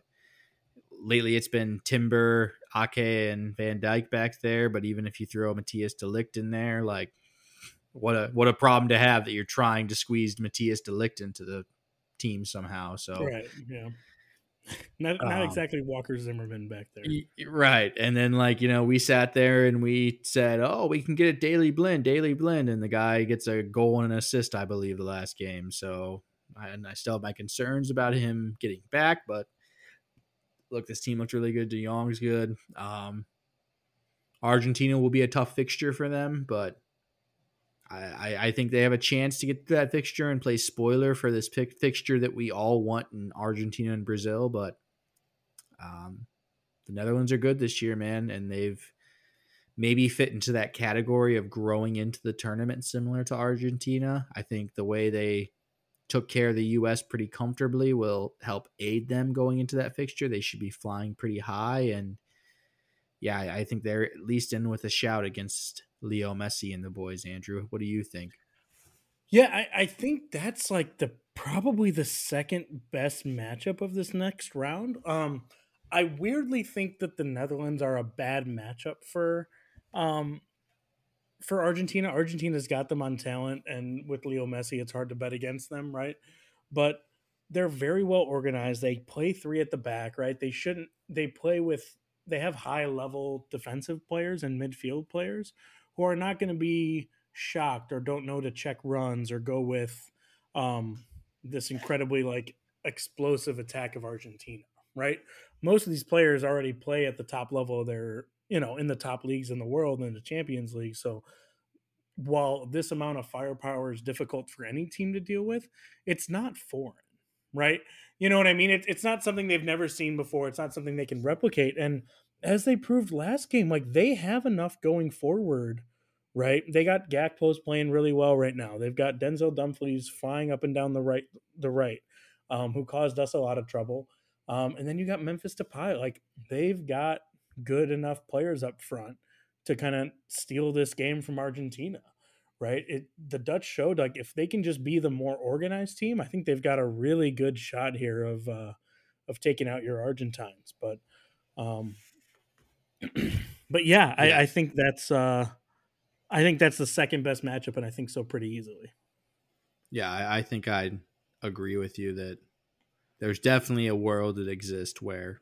Lately, it's been Timber, Ake, and Van Dijk back there. But even if you throw Matthias de Ligt in there, like what a what a problem to have that you're trying to squeeze Matthias de Ligt into the team somehow. So right, yeah. Not, not um, exactly Walker Zimmerman back there. Right. And then, like, you know, we sat there and we said, oh, we can get a Daley Blind, Daley Blind." And the guy gets a goal and an assist, I believe, the last game. So, I, and I still have my concerns about him getting back. But look, this team looks really good. De Jong's good. Um, Argentina will be a tough fixture for them, but I, I think they have a chance to get to that fixture and play spoiler for this pick fixture that we all want in Argentina and Brazil. But um, the Netherlands are good this year, man, and they've maybe fit into that category of growing into the tournament similar to Argentina. I think the way they took care of the U.S. pretty comfortably will help aid them going into that fixture. They should be flying pretty high, and yeah, I think they're at least in with a shout against Leo Messi and the boys. Andrew, what do you think? Yeah, I, I think that's like the probably the second best matchup of this next round. Um, I weirdly think that the Netherlands are a bad matchup for um for Argentina. Argentina's got them on talent, and with Leo Messi, it's hard to bet against them, right? But they're very well organized. They play three at the back, right? They shouldn't. They play with. They have high level defensive players and midfield players who are not going to be shocked or don't know to check runs or go with um, this incredibly like explosive attack of Argentina, right? Most of these players already play at the top level of their, you know, in the top leagues in the world in the Champions League. So while this amount of firepower is difficult for any team to deal with, it's not foreign, right? You know what I mean? It, it's not something they've never seen before. It's not something they can replicate. And as they proved last game, like they have enough going forward, right? They got Gakpo's playing really well right now. They've got Denzel Dumfries flying up and down the right, the right, um, who caused us a lot of trouble. Um, and then you got Memphis Depay. Like they've got good enough players up front to kind of steal this game from Argentina, right? It the Dutch showed like if they can just be the more organized team, I think they've got a really good shot here of uh, of taking out your Argentines. But um, but yeah, yeah. I, I, think that's uh, I think that's the second best matchup, and I think so pretty easily. Yeah, I, I think I'd agree with you that there's definitely a world that exists where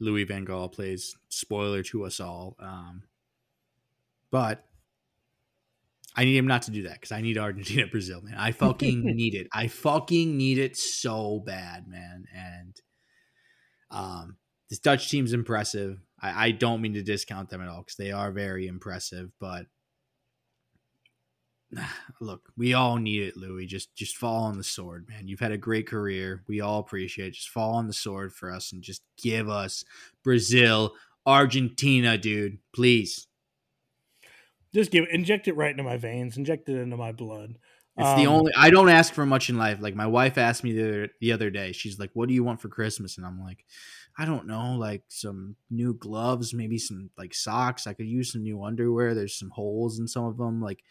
Louis Van Gaal plays spoiler to us all. Um, but I need him not to do that because I need Argentina Brazil, man. I fucking need it. I fucking need it so bad, man. And um, this Dutch team's impressive. I, I don't mean to discount them at all because they are very impressive, but look, we all need it, Louis. Just just fall on the sword, man. You've had a great career. We all appreciate it. Just fall on the sword for us and just give us Brazil, Argentina, dude. Please. Just give inject it right into my veins, inject it into my blood. It's um, the only I don't ask for much in life. Like my wife asked me the other, the other day. She's like, "What do you want for Christmas?" And I'm like, "I don't know, like some new gloves, maybe some like socks. I could use some new underwear. There's some holes in some of them. Like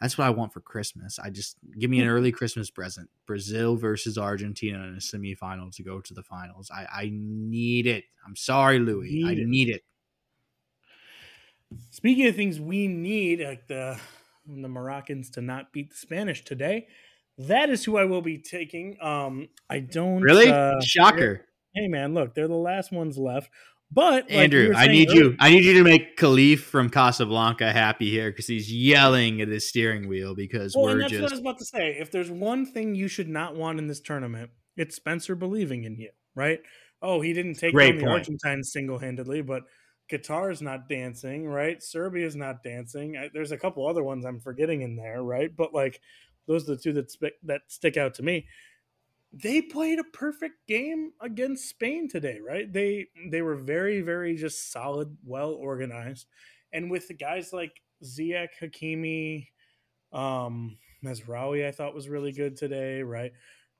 that's what I want for Christmas. I just give me an early Christmas present. Brazil versus Argentina in a semifinal to go to the finals. I, I need it. I'm sorry, Louis. Need I it. need it. Speaking of things we need, like the the Moroccans to not beat the Spanish today, that is who I will be taking. Um, I don't really uh, shocker. Hey man, look, they're the last ones left. But like Andrew, I need earlier, you. I need you to make Khalif from Casablanca happy here because he's yelling at his steering wheel because well, we're that's just. What I was about to say. If there's one thing you should not want in this tournament, it's Spencer believing in you, right? Oh, he didn't take Great down the Argentines single handedly, but Qatar's not dancing, right? Serbia's not dancing. I, there's a couple other ones I'm forgetting in there, right? But like those are the two that sp- that stick out to me they played a perfect game against Spain today, right? They they were very very just solid, well organized, and with the guys like Ziyech, Hakimi, um, Mazraoui, I thought was really good today, right?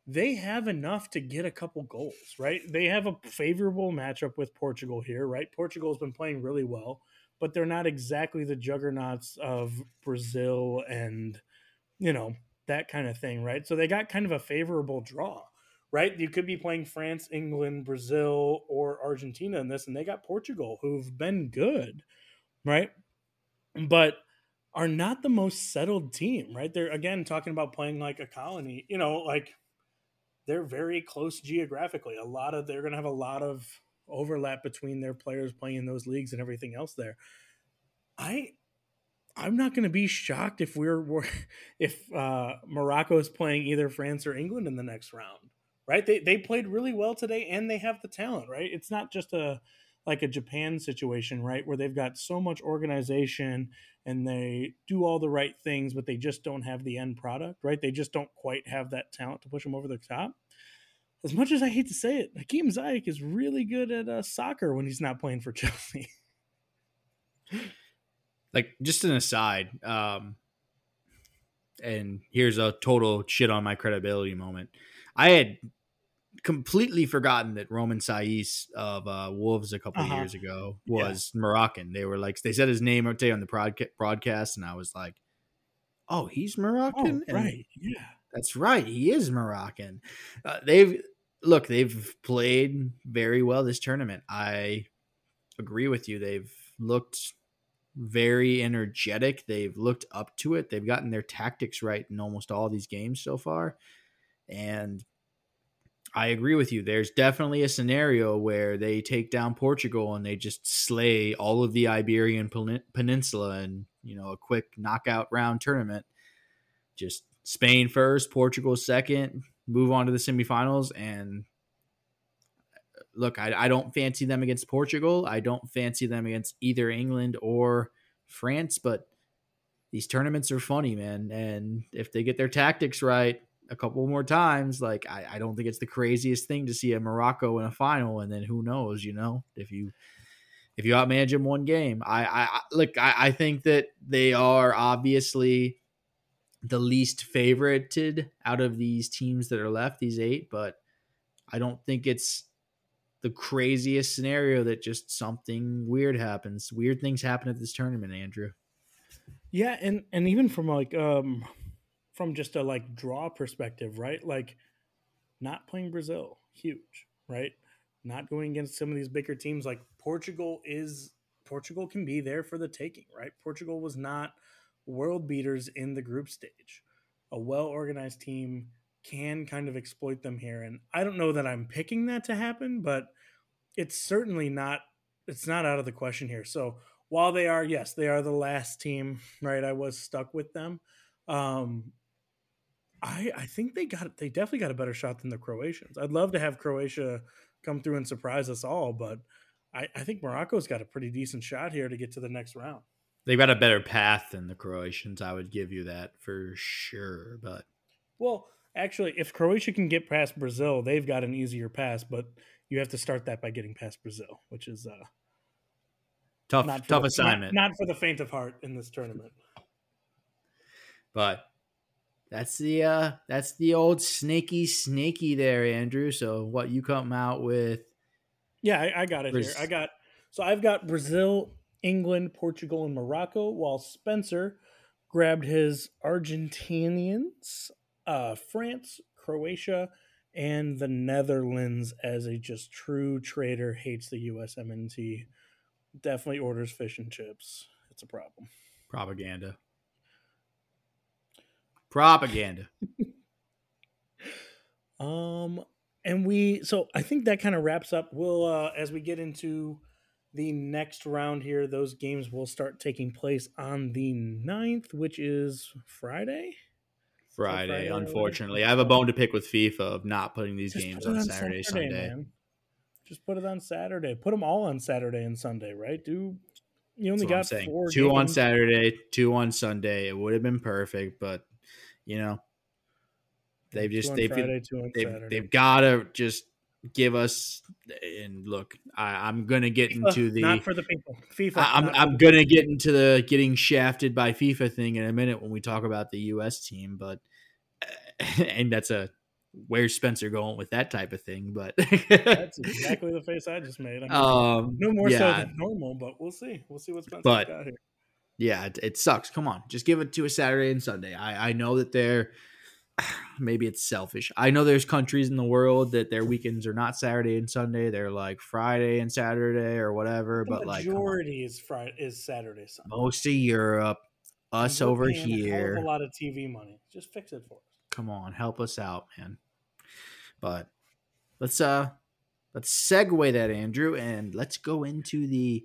They have enough to get a couple goals, right? They have a favorable matchup with Portugal here, right? Portugal's been playing really well, but they're not exactly the juggernauts of Brazil and you know that kind of thing, right? So they got kind of a favorable draw, right? You could be playing France, England, Brazil, or Argentina in this, and they got Portugal, who've been good, right? But are not the most settled team, right? They're again talking about playing like a colony, you know, like they're very close geographically. A lot of they're going to have a lot of overlap between their players playing in those leagues and everything else there. I I'm not going to be shocked if we're, we're if uh, Morocco is playing either France or England in the next round. Right? They they played really well today, and they have the talent. Right? It's not just a like a Japan situation, right, where they've got so much organization and they do all the right things, but they just don't have the end product. Right? They just don't quite have that talent to push them over the top. As much as I hate to say it, Hakim Ziyech is really good at uh, soccer when he's not playing for Chelsea like just an aside um and here's a total shit on my credibility moment. I had completely forgotten that romain saïss of uh, wolves a couple uh-huh. years ago was yeah. moroccan. They were like they said his name today on the broadcast and i was like oh he's moroccan? Oh, right. Yeah. that's right. He is moroccan. Uh, they've look they've played very well this tournament. I agree with you. They've looked very energetic. They've looked up to it. They've gotten their tactics right in almost all these games so far. And I agree with you. There's definitely a scenario where they take down Portugal and they just slay all of the Iberian Peninsula in, you know, a quick knockout round tournament. Just Spain first, Portugal second, move on to the semifinals and look, I, I don't fancy them against Portugal. I don't fancy them against either England or France, but these tournaments are funny, man. And if they get their tactics right a couple more times, like I, I don't think it's the craziest thing to see a Morocco in a final, and then who knows, you know, if you if you outmanage them one game. I, I look, I, I think that they are obviously the least favorited out of these teams that are left, these eight, but I don't think it's the craziest scenario that just something weird happens. Weird things happen at this tournament, Andrew. Yeah, and and even from like um from just a like draw perspective, right? Like not playing Brazil, huge, right? Not going against some of these bigger teams like Portugal is Portugal can be there for the taking, right? Portugal was not world beaters in the group stage. A well organized team can kind of exploit them here. And I don't know that I'm picking that to happen, but it's certainly not it's not out of the question here. So while they are, yes, they are the last team, right? I was stuck with them. Um, I I think they got they definitely got a better shot than the Croatians. I'd love to have Croatia come through and surprise us all, but I, I think Morocco's got a pretty decent shot here to get to the next round. They've got a better path than the Croatians. I would give you that for sure. But well, actually, if Croatia can get past Brazil, they've got an easier pass. But you have to start that by getting past Brazil, which is uh, tough, tough the, assignment. Not, not for the faint of heart in this tournament. But that's the uh that's the old snaky snaky there, Andrew. So what you come out with? Yeah, I, I got it here. I got so I've got Brazil, England, Portugal, and Morocco, while Spencer grabbed his Argentinians, uh, France, Croatia, and the Netherlands as a just true traitor hates the USMNT. Definitely orders fish and chips. It's a problem. Propaganda. Propaganda. um, and we so I think that kind of wraps up. We'll uh, as we get into the next round here, those games will start taking place on the 9th, which is Friday. Friday, Friday unfortunately. I have a bone to pick with FIFA of not putting these Just games on, on, Saturday, Saturday Sunday. Man. Just put it on Saturday. Put them all on Saturday and Sunday, right? Do you only got four two games. on Saturday, two on Sunday. It would have been perfect, but you know, they've just they've Friday, they've, they've got to just give us and look I, am gonna get FIFA, into the not for the people FIFA. I, am I'm, I'm gonna get into the getting shafted by FIFA thing in a minute when we talk about the U.S. team, but and that's a where's Spencer going with that type of thing? But that's exactly the face I just made. I mean, um, no more yeah. so than normal, but we'll see. We'll see what Spencer got here yeah, it, it, sucks. Come on, just give it to a Saturday and Sunday. I I know that they're maybe it's selfish. I know there's countries in the world that their weekends are not Saturday and Sunday. They're like Friday and Saturday or whatever. The but like majority is Friday is Saturday Sunday. Most of Europe, us over here, a, a lot of TV money. Just fix it for us. Come on, help us out, man. But let's uh let's segue that Andrew and let's go into the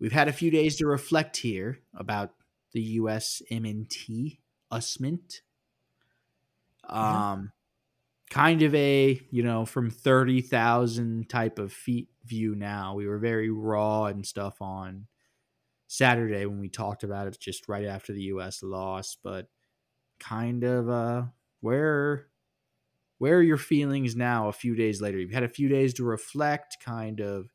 We've had a few days to reflect here about the U.S. MNT USMNT. Um, kind of a you know from thirty thousand type of feet view. Now we were very raw and stuff on Saturday when we talked about it, just right after the U.S. lost. But kind of uh, where where are your feelings now? A few days later, you've had a few days to reflect, kind of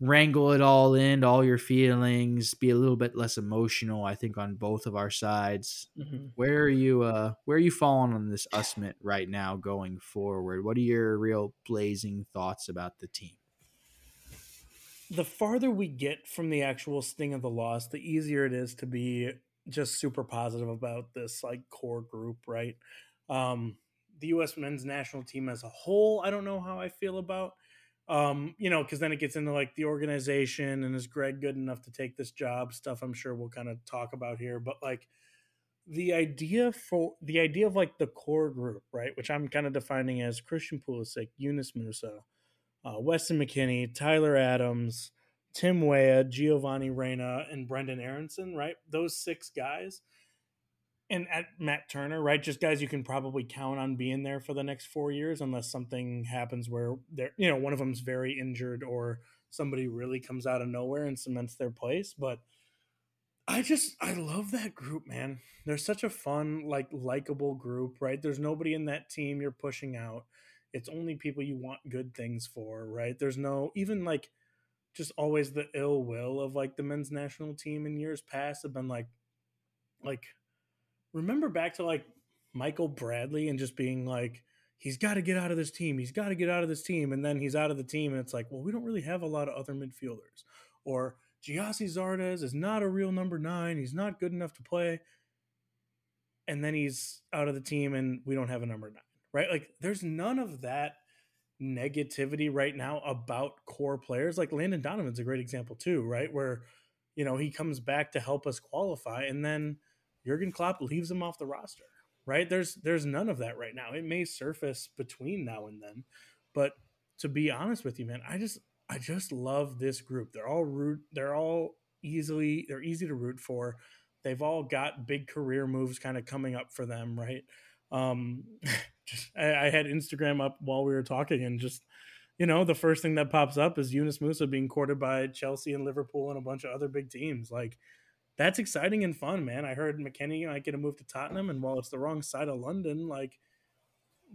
wrangle it all in, all your feelings, be a little bit less emotional. I think on both of our sides. Mm-hmm. Where are you? Uh, where are you falling on this USMNT right now, going forward? What are your real blazing thoughts about the team? The farther we get from the actual sting of the loss, the easier it is to be just super positive about this like core group, right? Um, the U.S. men's national team as a whole, I don't know how I feel about um, you know, because then it gets into like the organization and is Greg good enough to take this job stuff. I'm sure we'll kind of talk about here, but like the idea for the idea of like the core group, right, which I'm kind of defining as Christian Pulisic, Yunus Musah, uh, Weston McKennie, Tyler Adams, Tim Weah, Giovanni Reyna, and Brenden Aaronson, right? Those six guys and at Matt Turner, right? Just guys you can probably count on being there for the next four years, unless something happens where they're, you know, one of them's very injured or somebody really comes out of nowhere and cements their place. But I just, I love that group, man. They're such a fun, like, likable group, right? There's nobody in that team you're pushing out. It's only people you want good things for, right? There's no, even like, just always the ill will of like the men's national team in years past have been like, like, remember back to like Michael Bradley and just being like, he's got to get out of this team. He's got to get out of this team. And then he's out of the team. And it's like, well, we don't really have a lot of other midfielders. Or Gyasi Zardes is not a real number nine. He's not good enough to play. And then he's out of the team and we don't have a number nine, right? Like there's none of that negativity right now about core players. Like Landon Donovan's a great example too, right? Where, you know, he comes back to help us qualify and then Jurgen Klopp leaves him off the roster, right? There's there's none of that right now. It may surface between now and then, but to be honest with you, man, I just I just love this group. They're all root. They're all easily. They're easy to root for. They've all got big career moves kind of coming up for them, right? Um, just I, I had Instagram up while we were talking, and just you know, the first thing that pops up is Yunus Musah being courted by Chelsea and Liverpool and a bunch of other big teams. Like that's exciting and fun, man. I heard McKennie might get a move to Tottenham, and while it's the wrong side of London, like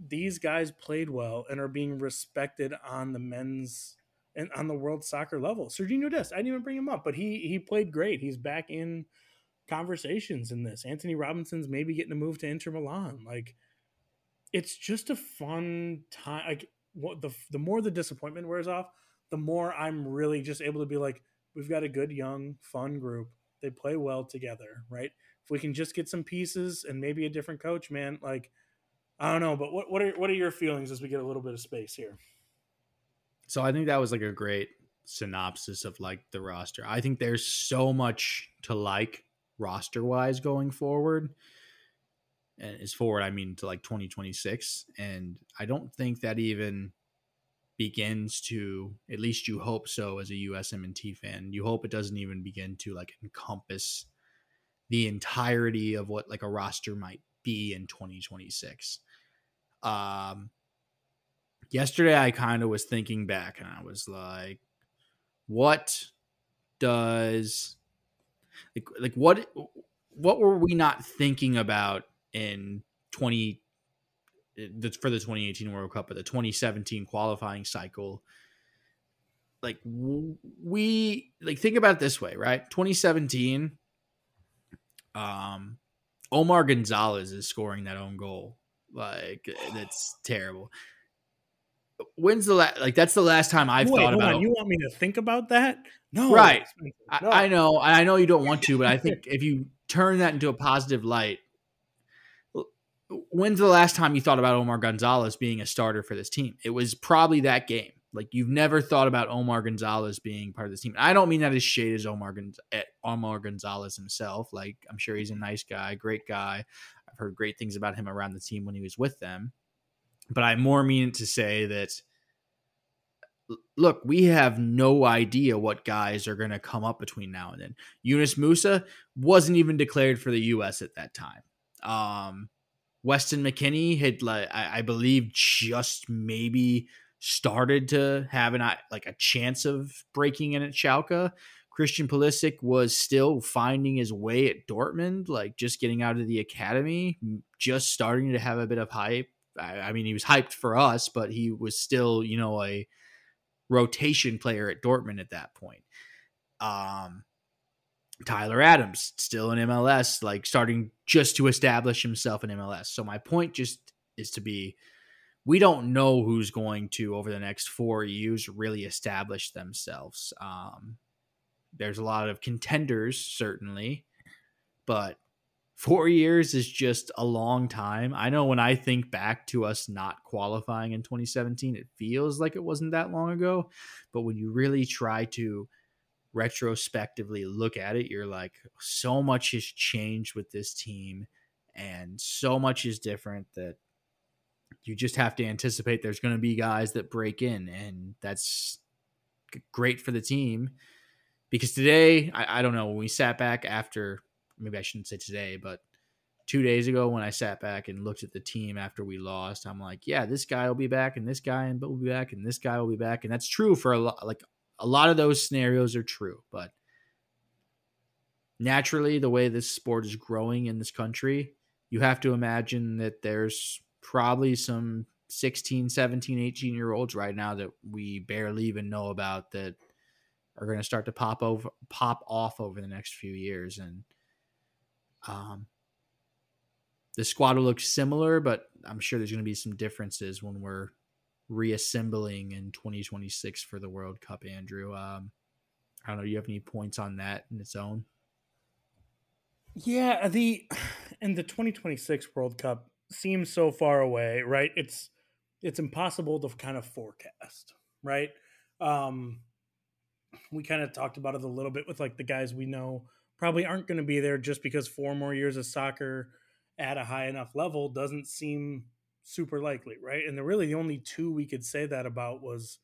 these guys played well and are being respected on the men's and on the world soccer level. Sergiño Dest, I didn't even bring him up, but he he played great. He's back in conversations in this. Antonee Robinson's maybe getting a move to Inter Milan. Like it's just a fun time. Like what the the more the disappointment wears off, the more I'm really just able to be like, we've got a good young fun group. They play well together, right? If we can just get some pieces and maybe a different coach, man, like I don't know, but what what are what are your feelings as we get a little bit of space here? So I think that was like a great synopsis of like the roster. I think there's so much to like roster wise going forward. And is forward, I mean to like 2026. And I don't think that even begins to at least you hope so as a USMNT fan. You hope it doesn't even begin to like encompass the entirety of what like a roster might be in 2026. Um yesterday I kind of was thinking back and I was like, what does like like what what were we not thinking about in 20 that's for the 2018 World Cup but the 2017 qualifying cycle. Like we like think about it this way right? 2017 um Omar Gonzalez is scoring that own goal. Like that's terrible. When's the last like that's the last time I've Wait, thought about on. you want me to think about that? No. Right. No. I, I, know. I know you don't want to but I think if you turn that into a positive light when's the last time you thought about Omar Gonzalez being a starter for this team it was probably that game like you've never thought about Omar Gonzalez being part of this team I don't mean that as shade as Omar, Gonz- eh, Omar Gonzalez himself like I'm sure he's a nice guy great guy I've heard great things about him around the team when he was with them but I more mean to say that look, we have no idea what guys are going to come up between now and then. Yunus Musah wasn't even declared for the U.S. at that time. Um, Weston McKennie had, like, I, I believe, just maybe started to have an like a chance of breaking in at Schalke. Christian Pulisic was still finding his way at Dortmund, like just getting out of the academy, just starting to have a bit of hype. I, I mean, he was hyped for us, but he was still, you know, a rotation player at Dortmund at that point. Um, Tyler Adams still in MLS, like starting just to establish himself in MLS. So my point just is to be we don't know who's going to over the next four years really establish themselves. Um, there's a lot of contenders certainly, but four years is just a long time. I know when I think back to us not qualifying in 2017, it feels like it wasn't that long ago. But when you really try to retrospectively look at it, you're like, so much has changed with this team, and so much is different that you just have to anticipate there's going to be guys that break in, and that's great for the team. Because today, I, I don't know, when we sat back after maybe I shouldn't say today, but two days ago when I sat back and looked at the team after we lost, I'm like, yeah, this guy will be back, and this guy will be back, and this guy will be back, and that's true for a lot. Like a lot of those scenarios are true, but naturally, the way this sport is growing in this country, you have to imagine that there's probably some 16, 17, 18 year olds right now that we barely even know about that are going to start to pop over, pop off over the next few years, and um, the squad will look similar, but I'm sure there's going to be some differences when we're reassembling in 2026 for the World Cup. Andrew, um, I don't know. Do you have any points on that in its own? Yeah, the and the 2026 World Cup seems so far away, right? It's it's impossible to kind of forecast, right? Um we kind of talked about it a little bit with like the guys we know probably aren't going to be there just because four more years of soccer at a high enough level doesn't seem super likely, right? And the really the only two we could say that about was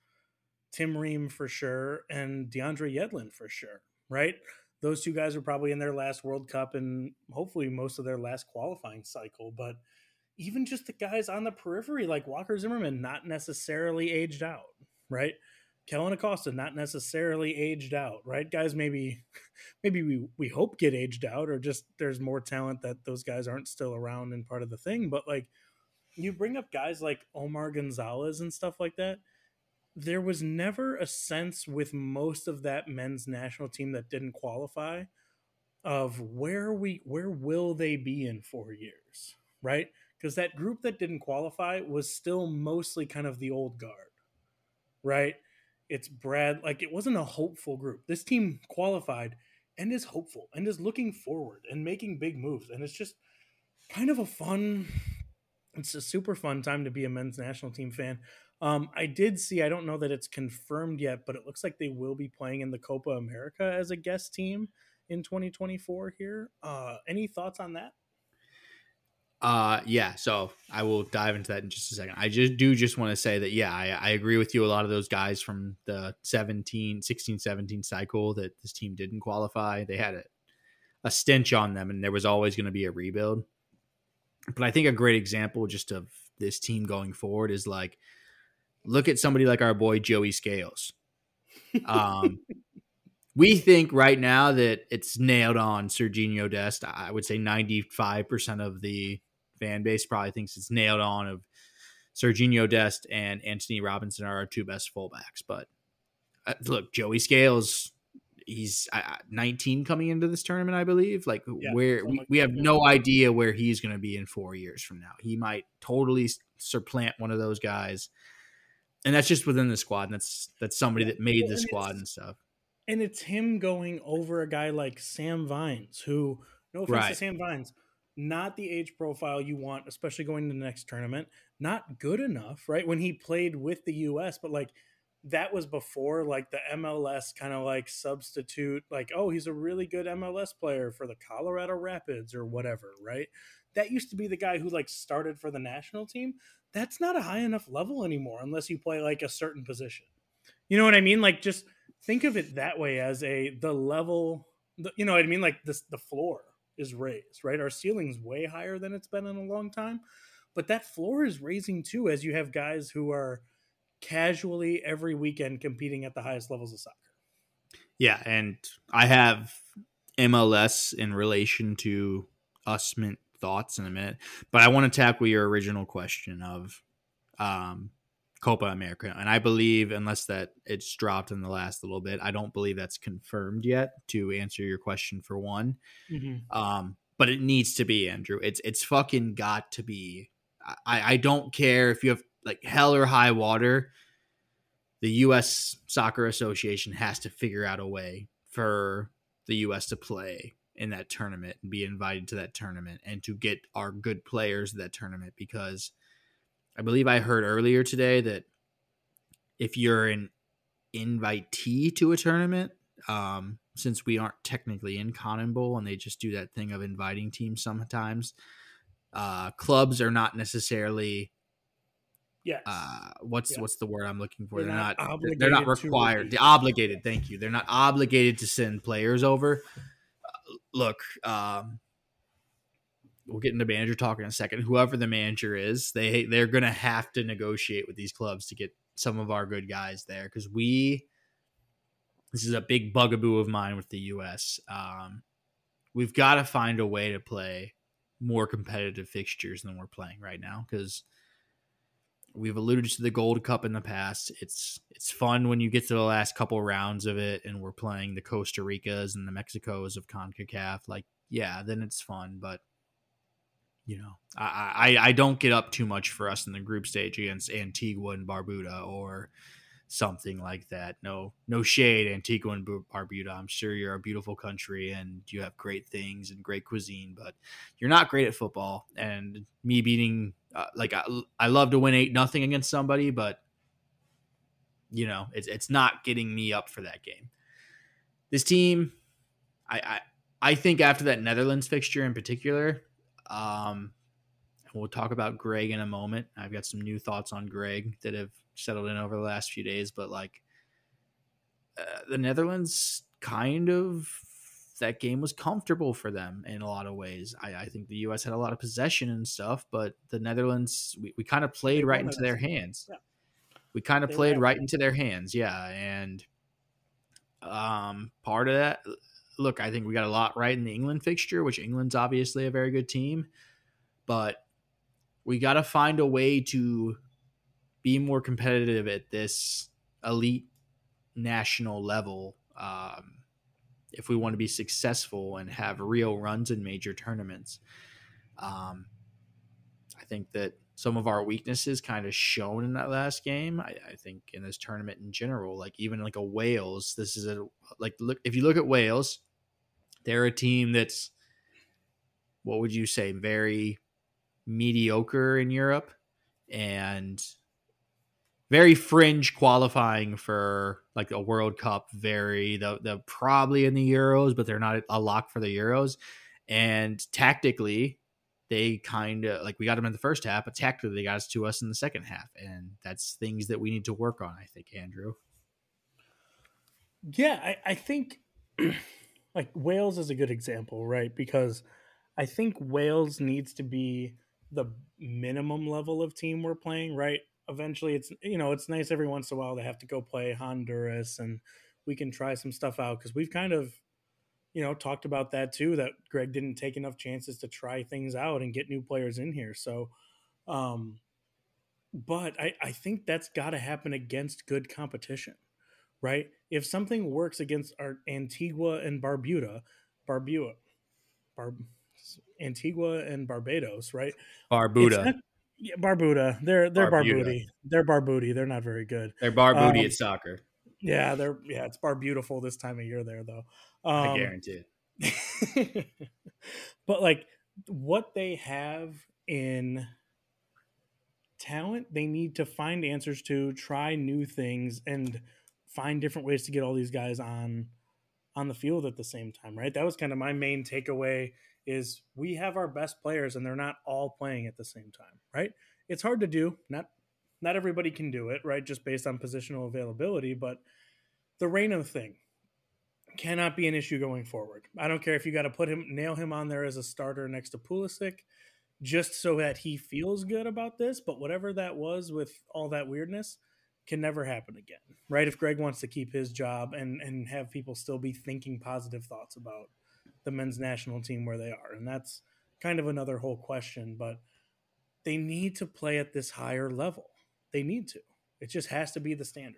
Tim Ream for sure and DeAndre Yedlin for sure, right? Those two guys are probably in their last World Cup and hopefully most of their last qualifying cycle. But even just the guys on the periphery like Walker Zimmerman, not necessarily aged out, right? Kellyn Acosta, not necessarily aged out, right? Guys, maybe, maybe we we hope get aged out, or just there's more talent that those guys aren't still around and part of the thing. But like, you bring up guys like Omar Gonzalez and stuff like that. There was never a sense with most of that men's national team that didn't qualify of where we where will they be in four years, right? Because that group that didn't qualify was still mostly kind of the old guard, right? It's Brad. Like it wasn't a hopeful group. This team qualified and is hopeful and is looking forward and making big moves. And it's just kind of a fun. It's a super fun time to be a men's national team fan. Um, I did see. I don't know that it's confirmed yet, but it looks like they will be playing in the Copa America as a guest team in 2024. Here, uh, any thoughts on that? Uh yeah, so I will dive into that in just a second. I just do just want to say that yeah, I, I agree with you. A lot of those guys from the 17, 16, 17 cycle that this team didn't qualify, they had a, a stench on them and there was always going to be a rebuild. But I think a great example just of this team going forward is like look at somebody like our boy Joe Scally. Um we think right now that it's nailed on Sergiño Dest. I would say 95% of the fan base probably thinks it's nailed on of Sergiño Dest and Antonee Robinson are our two best fullbacks. But uh, look, Joe Scally, he's uh, 19 coming into this tournament, I believe. Like yeah, where we, we have no idea where he's going to be in four years from now. He might totally supplant one of those guys. And that's just within the squad. And that's that's somebody that made the squad and stuff. And it's him going over a guy like Sam Vines, who no offense right. to Sam Vines, not the age profile you want, especially going to the next tournament. Not good enough, right? When he played with the US, but like that was before like the MLS kind of like substitute, like, oh, he's a really good MLS player for the Colorado Rapids or whatever, right? That used to be the guy who like started for the national team. That's not a high enough level anymore unless you play like a certain position. You know what I mean? Like just think of it that way as a the level, you know what I mean? Like this the floor is raised, right? Our ceiling's way higher than it's been in a long time, but that floor is raising too as you have guys who are casually every weekend competing at the highest levels of soccer. Yeah, and I have MLS in relation to USMNT thoughts in a minute, but I want to tackle your original question of um, Copa America. And I believe, unless that it's dropped in the last little bit, I don't believe that's confirmed yet. To answer your question for one, mm-hmm. um, but it needs to be Andrew. It's it's fucking got to be. I I don't care if you have like hell or high water. The U.S. Soccer Association has to figure out a way for the U.S. to play in that tournament and be invited to that tournament and to get our good players that tournament because I believe I heard earlier today that if you're an invitee to a tournament, um, since we aren't technically in CONMEBOL and they just do that thing of inviting teams sometimes, uh, clubs are not necessarily. Yes. Uh, what's yes. what's the word I'm looking for? They're, they're not, not they're not required. They're obligated. Thank you. They're not obligated to send players over. Uh, look, um, we'll get into manager talk in a second. Whoever the manager is, they they're gonna have to negotiate with these clubs to get some of our good guys there because we. This is a big bugaboo of mine with the U.S. Um, we've got to find a way to play more competitive fixtures than we're playing right now because we've alluded to the Gold Cup in the past. It's it's fun when you get to the last couple rounds of it, and we're playing the Costa Ricas and the Mexicos of Concacaf. Like, yeah, then it's fun. But you know, I, I, I don't get up too much for us in the group stage against Antigua and Barbuda or something like that. No, no shade, Antigua and Barbuda. I'm sure you're a beautiful country and you have great things and great cuisine, but you're not great at football. And me beating, uh, like, I, I love to win eight nothing against somebody, but you know, it's it's not getting me up for that game. This team, I I, I think after that Netherlands fixture in particular, um, we'll talk about Greg in a moment. I've got some new thoughts on Greg that have settled in over the last few days, but like uh, the Netherlands kind of that game was comfortable for them in a lot of ways. I, I, think the U.S. had a lot of possession and stuff, but the Netherlands we, we kind of played right into their hands. Yeah. We kind of played right into their hands, yeah. And um, part of that, look, I think we got a lot right in the England fixture, which England's obviously a very good team, but we got to find a way to be more competitive at this elite national level um, if we want to be successful and have real runs in major tournaments. Um, I think that some of our weaknesses kind of shown in that last game. I, I, think in this tournament in general, like even like a Wales, this is a like look if you look at Wales, they're a team that's what would you say very mediocre in Europe and very fringe qualifying for like a World Cup. Very the the probably in the Euros, but they're not a lock for the Euros. And tactically, they kind of like we got them in the first half, but tactically they got us to us in the second half, and that's things that we need to work on. I think, Andrew. Yeah, I, I think like Wales is a good example, right? Because I think Wales needs to be the minimum level of team we're playing, right? Eventually, it's you know it's nice every once in a while to have to go play Honduras, and we can try some stuff out because we've kind of you know, talked about that too. That Greg didn't take enough chances to try things out and get new players in here. So, um, but I, I think that's got to happen against good competition, right? If something works against our Antigua and Barbuda, Barbuda, Bar, Antigua and Barbados, right? Barbuda. Yeah, Barbuda. They're they're Barbuda. Barbudi. They're Barbudi. They're not very good. They're Barbudi um, at soccer. Yeah, they're yeah, it's bar beautiful this time of year there though. Um, I guarantee. but like what they have in talent, they need to find answers to, try new things, and find different ways to get all these guys on on the field at the same time. Right. That was kind of my main takeaway. Is we have our best players and they're not all playing at the same time. Right. It's hard to do. Not not everybody can do it, right? Just based on positional availability, but the Reyna thing cannot be an issue going forward. I don't care if you got to put him, nail him on there as a starter next to Pulisic, just so that he feels good about this. But whatever that was with all that weirdness, can never happen again, right? If Greg wants to keep his job and and have people still be thinking positive thoughts about the men's national team where they are, and that's kind of another whole question. But they need to play at this higher level they need to. It just has to be the standard.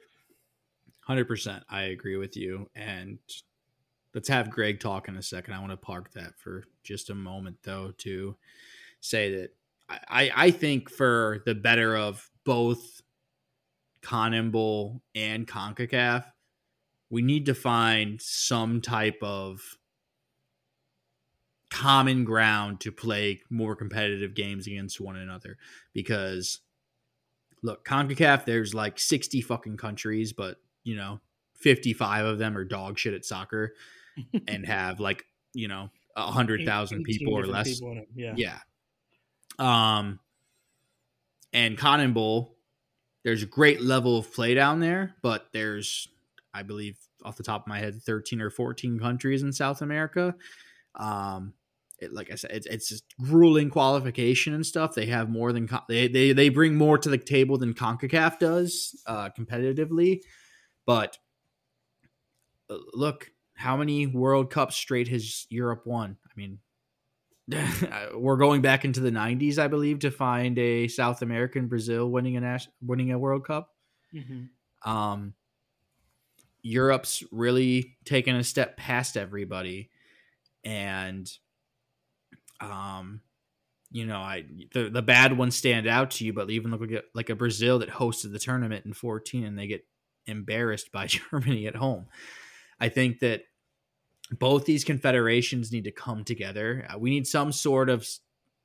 100%. I agree with you. And let's have Greg talk in a second. I want to park that for just a moment, though, to say that I, I think for the better of both CONMEBOL and CONCACAF, we need to find some type of common ground to play more competitive games against one another because look, CONCACAF, there's like 60 fucking countries, but you know, 55 of them are dog shit at soccer and have like, you know, a hundred thousand people or less. People yeah. Yeah. Um, and CONMEBOL, there's a great level of play down there, but there's, I believe, off the top of my head, 13 or 14 countries in South America. Um, it, like I said, it's, it's just grueling qualification and stuff. They have more than they, they they bring more to the table than Concacaf does uh, competitively. But uh, look, how many World Cups straight has Europe won? I mean, we're going back into the '90s, I believe, to find a South American Brazil winning a winning a World Cup. Mm-hmm. Um, Europe's really taken a step past everybody, and um, you know, I the the bad ones stand out to you, but even look like a, like a Brazil that hosted the tournament in 14 and they get embarrassed by Germany at home. I think that both these confederations need to come together. Uh, we need some sort of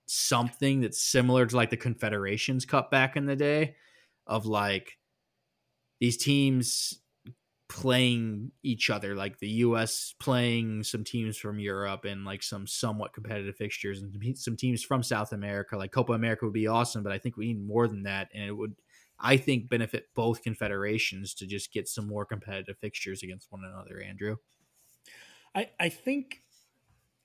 something that's similar to like the Confederations Cup back in the day of like these teams playing each other like the US playing some teams from Europe and like some somewhat competitive fixtures and some teams from South America. Like Copa America would be awesome but I think we need more than that and it would I think benefit both confederations to just get some more competitive fixtures against one another Andrew. I I think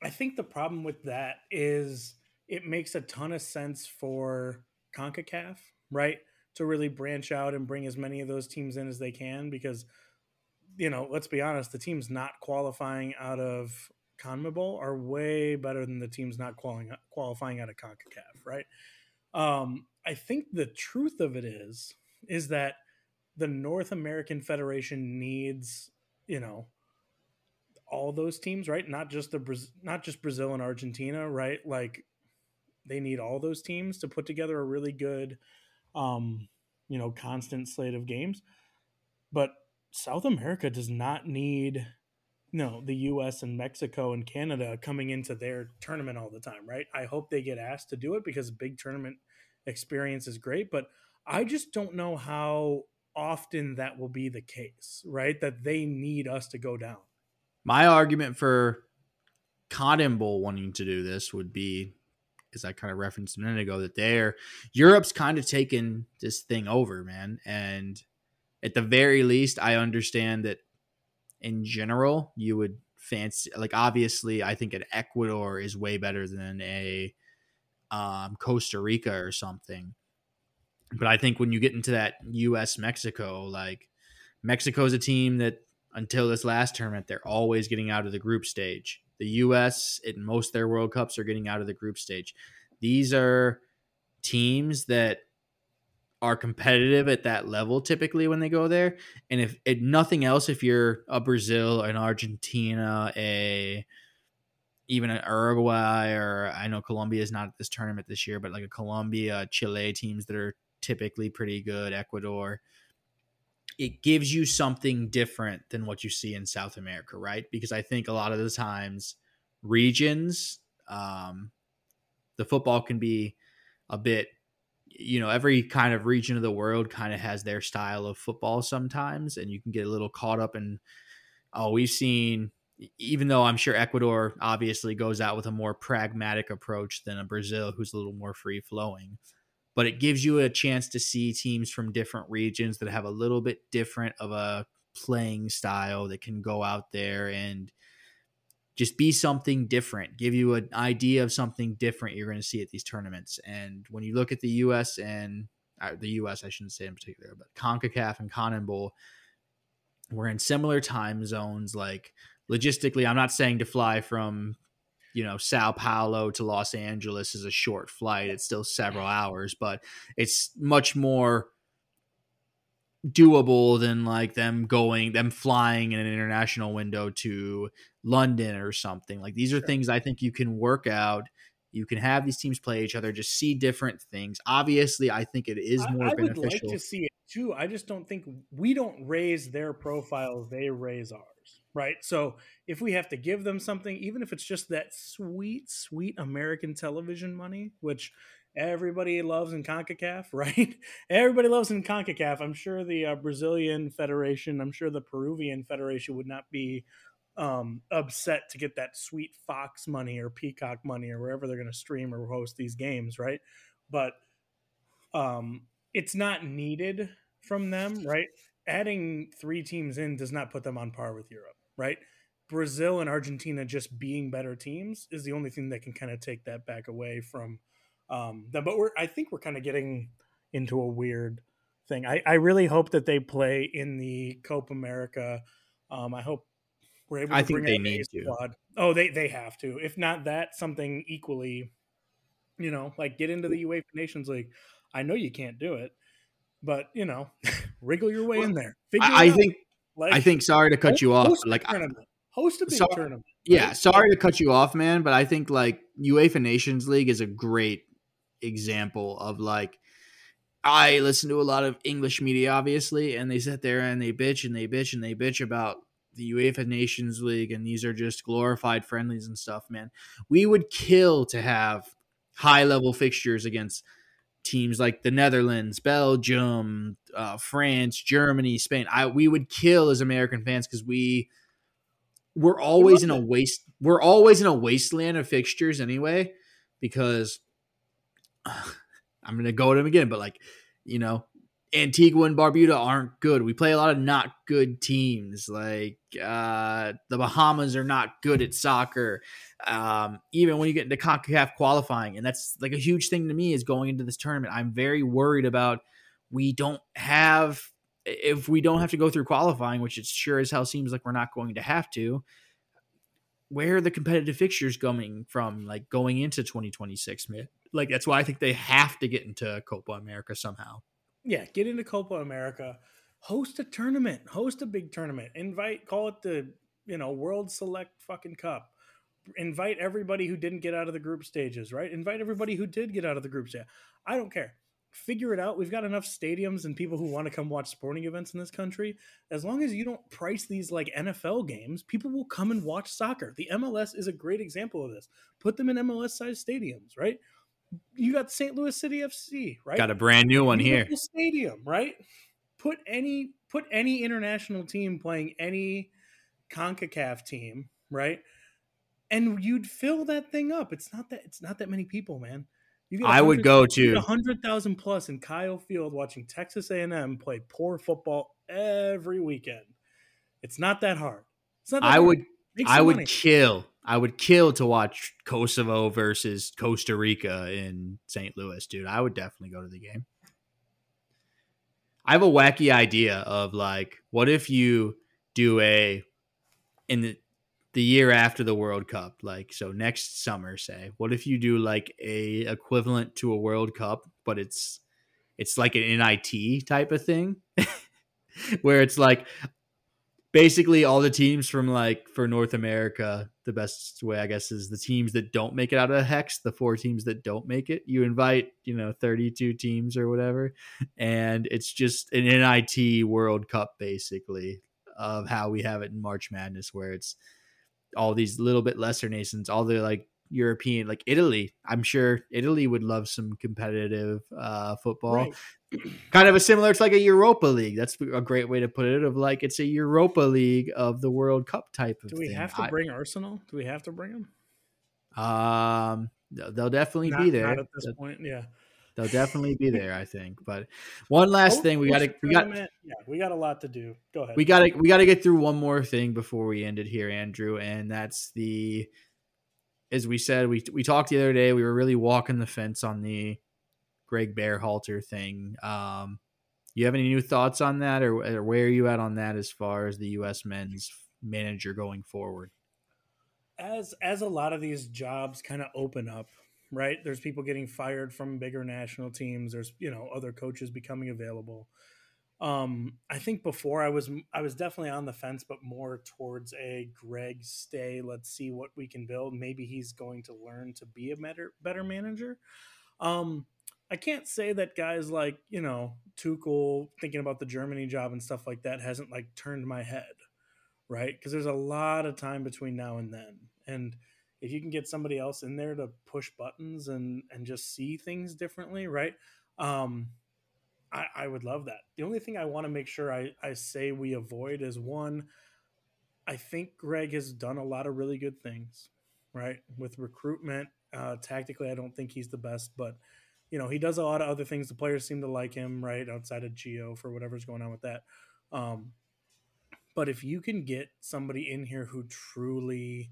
I think the problem with that is it makes a ton of sense for CONCACAF right to really branch out and bring as many of those teams in as they can because you know, let's be honest, the teams not qualifying out of CONMEBOL are way better than the teams not qualifying qualifying out of CONCACAF, right? Um, I think the truth of it is is that the North American Federation needs, you know, all those teams, right? Not just the not just Brazil and Argentina, right? Like they need all those teams to put together a really good um, you know, constant slate of games. But South America does not need no the US and Mexico and Canada coming into their tournament all the time, right? I hope they get asked to do it because big tournament experience is great, but I just don't know how often that will be the case, right? That they need us to go down. My argument for CONMEBOL wanting to do this would be, as I kind of referenced a minute ago, that they're Europe's kind of taken this thing over, man, and at the very least, I understand that in general, you would fancy like obviously I think an Ecuador is way better than a um, Costa Rica or something. But I think when you get into that US Mexico, like Mexico is a team that until this last tournament, they're always getting out of the group stage. The US in most their World Cups are getting out of the group stage. These are teams that are competitive at that level typically when they go there. And if, if nothing else, if you're a Brazil, an Argentina, a even an Uruguay, or I know Colombia is not at this tournament this year, but like a Colombia, Chile teams that are typically pretty good, Ecuador. It gives you something different than what you see in South America, right? Because I think a lot of the times regions, um, the football can be a bit you know every kind of region of the world kind of has their style of football sometimes and you can get a little caught up in oh we've seen even though i'm sure ecuador obviously goes out with a more pragmatic approach than a brazil who's a little more free flowing but it gives you a chance to see teams from different regions that have a little bit different of a playing style that can go out there and just be something different, give you an idea of something different you're going to see at these tournaments. And when you look at the U.S. and uh, the U.S., I shouldn't say in particular, but CONCACAF and CONMEBOL, we're in similar time zones. Like logistically, I'm not saying to fly from you know Sao Paulo to Los Angeles is a short flight. It's still several hours, but it's much more doable than like them going them flying in an international window to London or something. Like these are sure. things I think you can work out. You can have these teams play each other, just see different things. Obviously, I think it is more I, I beneficial. would like to see it too. I just don't think we don't raise their profiles; they raise ours, right? So if we have to give them something, even if it's just that sweet, sweet American television money, which everybody loves in CONCACAF, right? everybody loves in CONCACAF. I'm sure the uh, Brazilian Federation, I'm sure the Peruvian Federation would not be um, upset to get that sweet Fox money or Peacock money or wherever they're going to stream or host these games, right? But um, it's not needed from them, right? Adding three teams in does not put them on par with Europe, right? Brazil and Argentina just being better teams is the only thing that can kind of take that back away from um. But we're, I think we're kind of getting into a weird thing. I, I really hope that they play in the Copa America. Um, I hope we're able I think they need to. Squad. Oh, they they have to. If not that, something equally, you know, like get into the UEFA Nations League. I know you can't do it, but you know, wriggle your way well, in there. I, I think. Like, I think. Sorry to cut host, you off. Like host a big tournament. Yeah, sorry to cut you off, man, but I think like UEFA Nations League is a great example of like I listen to a lot of English media, obviously, and they sit there and they bitch and they bitch and they bitch about the UEFA Nations League, and these are just glorified friendlies and stuff, man. We would kill to have high level fixtures against teams like the Netherlands, Belgium, uh, France, Germany, Spain. I we would kill as American fans because we we're always in a waste. We're always in a wasteland of fixtures anyway. Because I'm gonna go at them again, but like you know, Antigua and Barbuda aren't good. We play a lot of not good teams. Like uh, the Bahamas are not good at soccer. Um, even when you get into CONCACAF qualifying, and that's like a huge thing to me is going into this tournament. I'm very worried about we don't have if we don't have to go through qualifying, which it sure as hell seems like we're not going to have to. Where are the competitive fixtures coming from? Like going into 2026, man. Like that's why I think they have to get into Copa America somehow yeah, get into Copa America, host a tournament, host a big tournament, invite, call it the you know World Select fucking Cup. Invite everybody who didn't get out of the group stages, right? Invite everybody who did get out of the group stage. I don't care. Figure it out. We've got enough stadiums and people who want to come watch sporting events in this country. As long as you don't price these like NFL games, people will come and watch soccer. The MLS is a great example of this. Put them in MLS sized stadiums, right? You got St. Louis City FC, right? Got a brand new one Beautiful here. Stadium, right? Put any put any international team playing any CONCACAF team, right? And you'd fill that thing up. It's not that it's not that many people, man. You I would go to a hundred thousand plus in Kyle Field watching Texas A and M play poor football every weekend. It's not that hard. It's not. I hard. would. I would kill I would kill to watch Kosovo versus Costa Rica in St. Louis, dude. I would definitely go to the game. I have a wacky idea of like, what if you do a in the the year after the World Cup, like so next summer, say, what if you do like a equivalent to a World Cup, but it's it's like an NIT type of thing, where it's like basically all the teams from like for North America, the best way I guess is the teams that don't make it out of the hex, the four teams that don't make it. You invite, you know, 32 teams or whatever, and it's just an NIT World Cup basically of how we have it in March Madness where it's all these little bit lesser nations, all the like European, like Italy. I'm sure Italy would love some competitive uh, football. Right. kind of a similar to like a Europa League. That's a great way to put it. Of like it's a Europa League of the World Cup type of. Do we thing. have to bring Arsenal? Do we have to bring them? Um, they'll definitely not, be there at this point. Yeah, they'll definitely be there. I think. But one last thing, we got to we got yeah, we got a lot to do. Go ahead. We got to we got to get through one more thing before we end it here, Andrew, and that's the. As we said, we we talked the other day. We were really walking the fence on the Greg Berhalter thing. Um, you have any new thoughts on that, or, or where are you at on that as far as the U.S. men's manager going forward? As as a lot of these jobs kind of open up, right? There's people getting fired from bigger national teams. There's you know other coaches becoming available. Um, I think before I was I was definitely on the fence, but more towards a Greg stay. Let's see what we can build. Maybe he's going to learn to be a better better manager. Um, I can't say that guys like, you know, Tuchel thinking about the Germany job and stuff like that hasn't like turned my head, right? Because there's a lot of time between now and then. And if you can get somebody else in there to push buttons and and just see things differently, right? Um, I, I would love that. The only thing I want to make sure I, I say we avoid is one, I think Greg has done a lot of really good things, right? With recruitment. Uh, tactically, I don't think he's the best, but you know, he does a lot of other things. The players seem to like him, right? Outside of Gio for whatever's going on with that. Um, but if you can get somebody in here who truly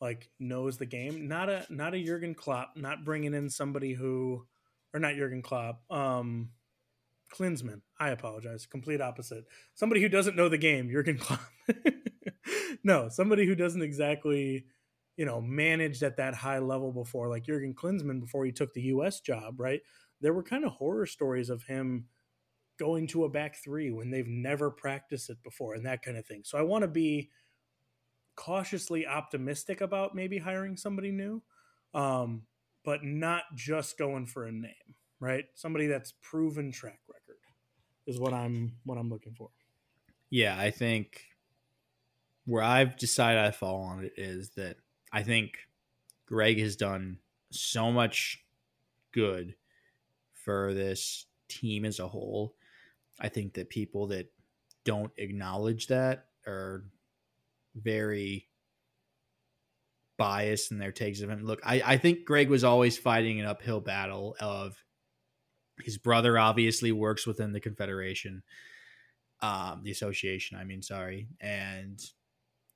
like knows the game, not a not a Jurgen Klopp, not bringing in somebody who, or not Jurgen Klopp, um, Klinsmann. I apologize. Complete opposite. Somebody who doesn't know the game, Jurgen Klopp. no, somebody who doesn't exactly you know, managed at that high level before, like Jurgen Klinsmann before he took the U.S. job, right? There were kind of horror stories of him going to a back three when they've never practiced it before and that kind of thing. So I want to be cautiously optimistic about maybe hiring somebody new, um, but not just going for a name, right? Somebody that's proven track record is what I'm what I'm looking for. Yeah, I think where I've decided I fall on it is that I think Greg has done so much good for this team as a whole. I think that people that don't acknowledge that are very biased in their takes of him. Look, I, I think Greg was always fighting an uphill battle of his brother obviously works within the Confederation, um, the association, I mean, sorry. And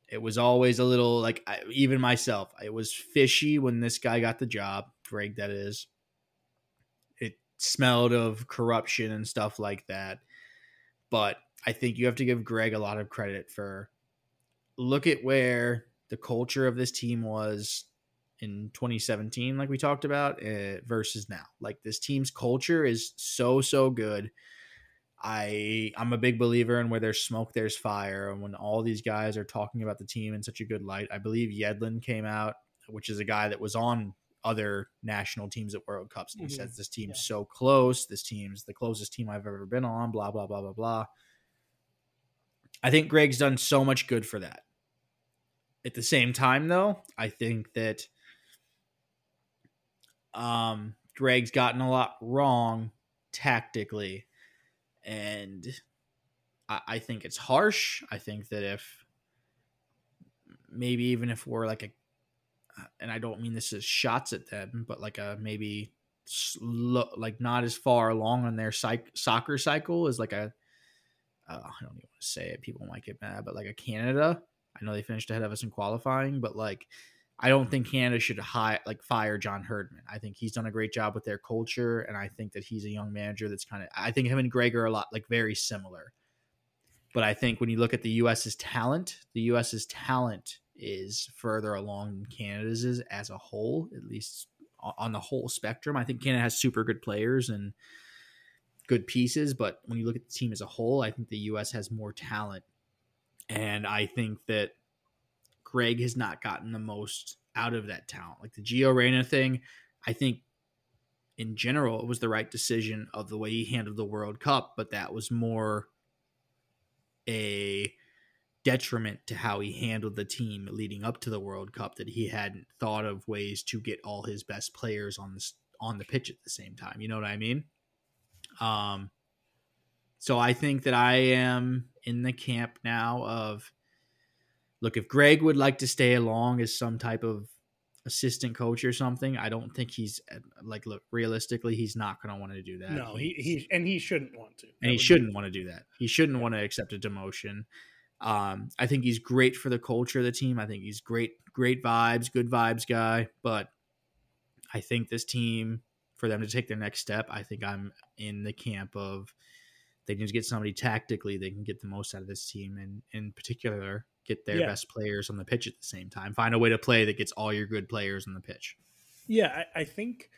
it was always a little like I, even myself, it was fishy when this guy got the job, Greg, that is. It smelled of corruption and stuff like that. But I think you have to give Greg a lot of credit for look at where the culture of this team was in 2017 like we talked about uh, versus now. Like this team's culture is so so good. I i'm a big believer in where there's smoke there's fire and when all these guys are talking about the team in such a good light. I believe yedlin came out which is a guy that was on other national teams at world cups and he mm-hmm. says this team's yeah. so close. This team's the closest team i've ever been on blah blah blah blah blah. I think greg's done so much good for that. At the same time though i think that um, Greg's gotten a lot wrong tactically, and I, I think it's harsh. I think that if maybe even if we're like a and I don't mean this as shots at them, but like a maybe slow, like not as far along on their psych, soccer cycle as like a uh, I don't even want to say it. People might get mad, but like a Canada. I know they finished ahead of us in qualifying, but like I don't think Canada should hire like fire John Herdman. I think he's done a great job with their culture, and I think that he's a young manager that's kind of. I think him and Greg are a lot like very similar. But I think when you look at the U.S.'s talent, the U.S.'s talent is further along than Canada's is as a whole, at least on the whole spectrum. I think Canada has super good players and good pieces, but when you look at the team as a whole, I think the U.S. has more talent, and I think that Greg has not gotten the most out of that talent. Like the Gio Reyna thing, I think in general it was the right decision of the way he handled the World Cup, but that was more a detriment to how he handled the team leading up to the World Cup that he hadn't thought of ways to get all his best players on the on the pitch at the same time. You know what I mean? Um so I think that I am in the camp now of look, if Greg would like to stay along as some type of assistant coach or something, I don't think he's uh, like look realistically, he's not going to want to do that. No, he he and he shouldn't want to. And he shouldn't be- want to do that. He shouldn't yeah. want to accept a demotion. Um, I think he's great for the culture of the team. I think he's great, great vibes, good vibes guy. But I think this team, for them to take their next step, I think I'm in the camp of they need to get somebody tactically they can get the most out of this team, and in particular, get their yeah. best players on the pitch at the same time. Find a way to play that gets all your good players on the pitch. Yeah, I, I think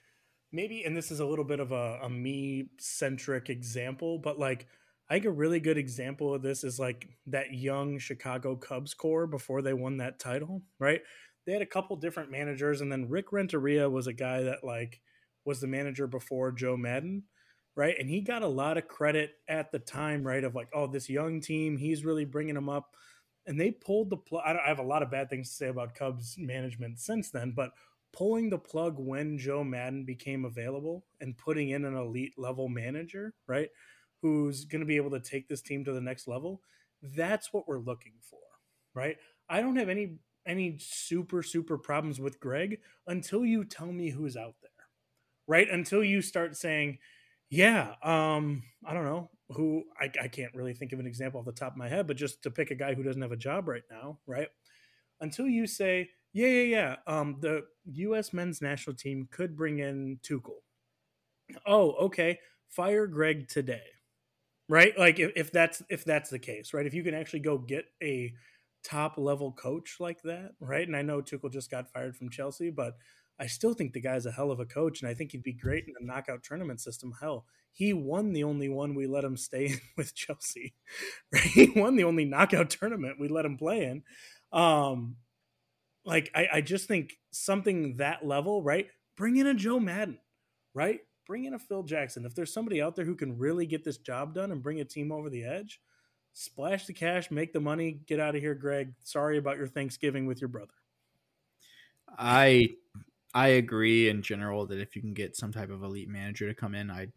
maybe, and this is a little bit of a, a me centric example, but like I think a really good example of this is like that young Chicago Cubs core before they won that title, right? They had a couple different managers, and then Rick Renteria was a guy that like was the manager before Joe Maddon right? And he got a lot of credit at the time, right? Of like, oh, this young team, he's really bringing them up and they pulled the plug. I, I have a lot of bad things to say about Cubs management since then, but pulling the plug when Joe Maddon became available and putting in an elite level manager, right, who's going to be able to take this team to the next level, that's what we're looking for, right? I don't have any any super super problems with Greg until you tell me who's out there. Right? Until you start saying, yeah, um, I don't know who I, I can't really think of an example off the top of my head, but just to pick a guy who doesn't have a job right now, right? Until you say, yeah, yeah, yeah, um, the U.S. men's national team could bring in Tuchel. Oh, okay, fire Greg today, right? Like if, if that's if that's the case, right? If you can actually go get a top level coach like that, right? And I know Tuchel just got fired from Chelsea, but I still think the guy's a hell of a coach, and I think he'd be great in the knockout tournament system. Hell, he won the only one we let him stay in with Chelsea. Right? He won the only knockout tournament we let him play in. Um, like I, I just think something that level, right? Bring in a Joe Maddon, right? bring in a Phil Jackson. If there's somebody out there who can really get this job done and bring a team over the edge, splash the cash, make the money, get out of here, Greg. Sorry about your Thanksgiving with your brother. I I agree in general that if you can get some type of elite manager to come in, I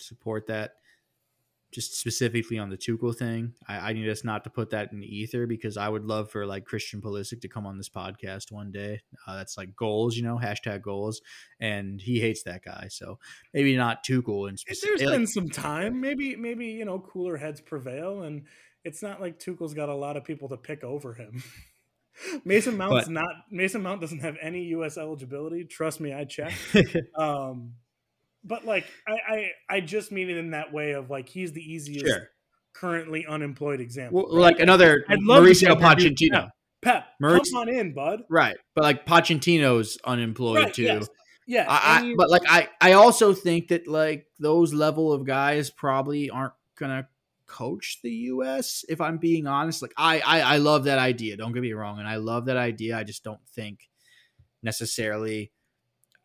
support that just specifically on the Tuchel thing, I, I, need us not to put that in ether because I would love for like Christian Pulisic to come on this podcast one day. Uh, that's like goals, you know, hashtag goals, and he hates that guy. So maybe not Tuchel. And specific- there's been some time, maybe maybe you know cooler heads prevail, and it's not like Tuchel's got a lot of people to pick over him. Mason Mount's but, not Mason Mount doesn't have any U.S. eligibility. Trust me, I checked. um, but like I, I, I just mean it in that way of like he's the easiest sure. currently unemployed example. Well, right? Like another Mauricio Pochettino. Pep, Mauricio, come on in, bud. Right, but like Pochettino's unemployed right, too. Yes. Yeah, I, I, but like I, I also think that like those level of guys probably aren't gonna coach the U.S. If I'm being honest, like I, I, I love that idea. Don't get me wrong, and I love that idea. I just don't think necessarily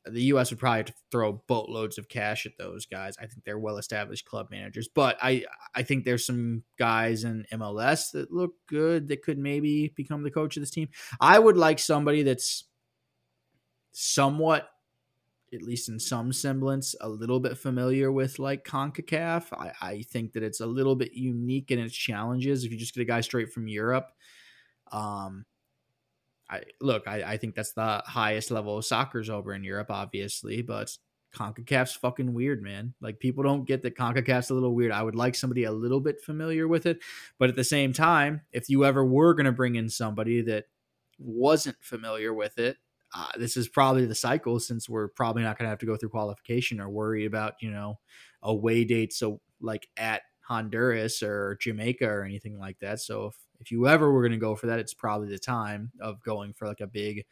the U.S. would probably throw boatloads of cash at those guys. I think they're well-established club managers, but I I think there's some guys in MLS that look good that could maybe become the coach of this team. I would like somebody that's somewhat, at least in some semblance, a little bit familiar with like Concacaf. I, I think that it's a little bit unique in its challenges. If you just get a guy straight from Europe, um, I look, I, I think that's the highest level of soccer's over in Europe, obviously, but CONCACAF's fucking weird, man. Like people don't get that CONCACAF's a little weird. I would like somebody a little bit familiar with it, but at the same time, if you ever were going to bring in somebody that wasn't familiar with it, uh, this is probably the cycle since we're probably not going to have to go through qualification or worry about you know away dates so like at Honduras or Jamaica or anything like that. So if if you ever were going to go for that, it's probably the time of going for like a big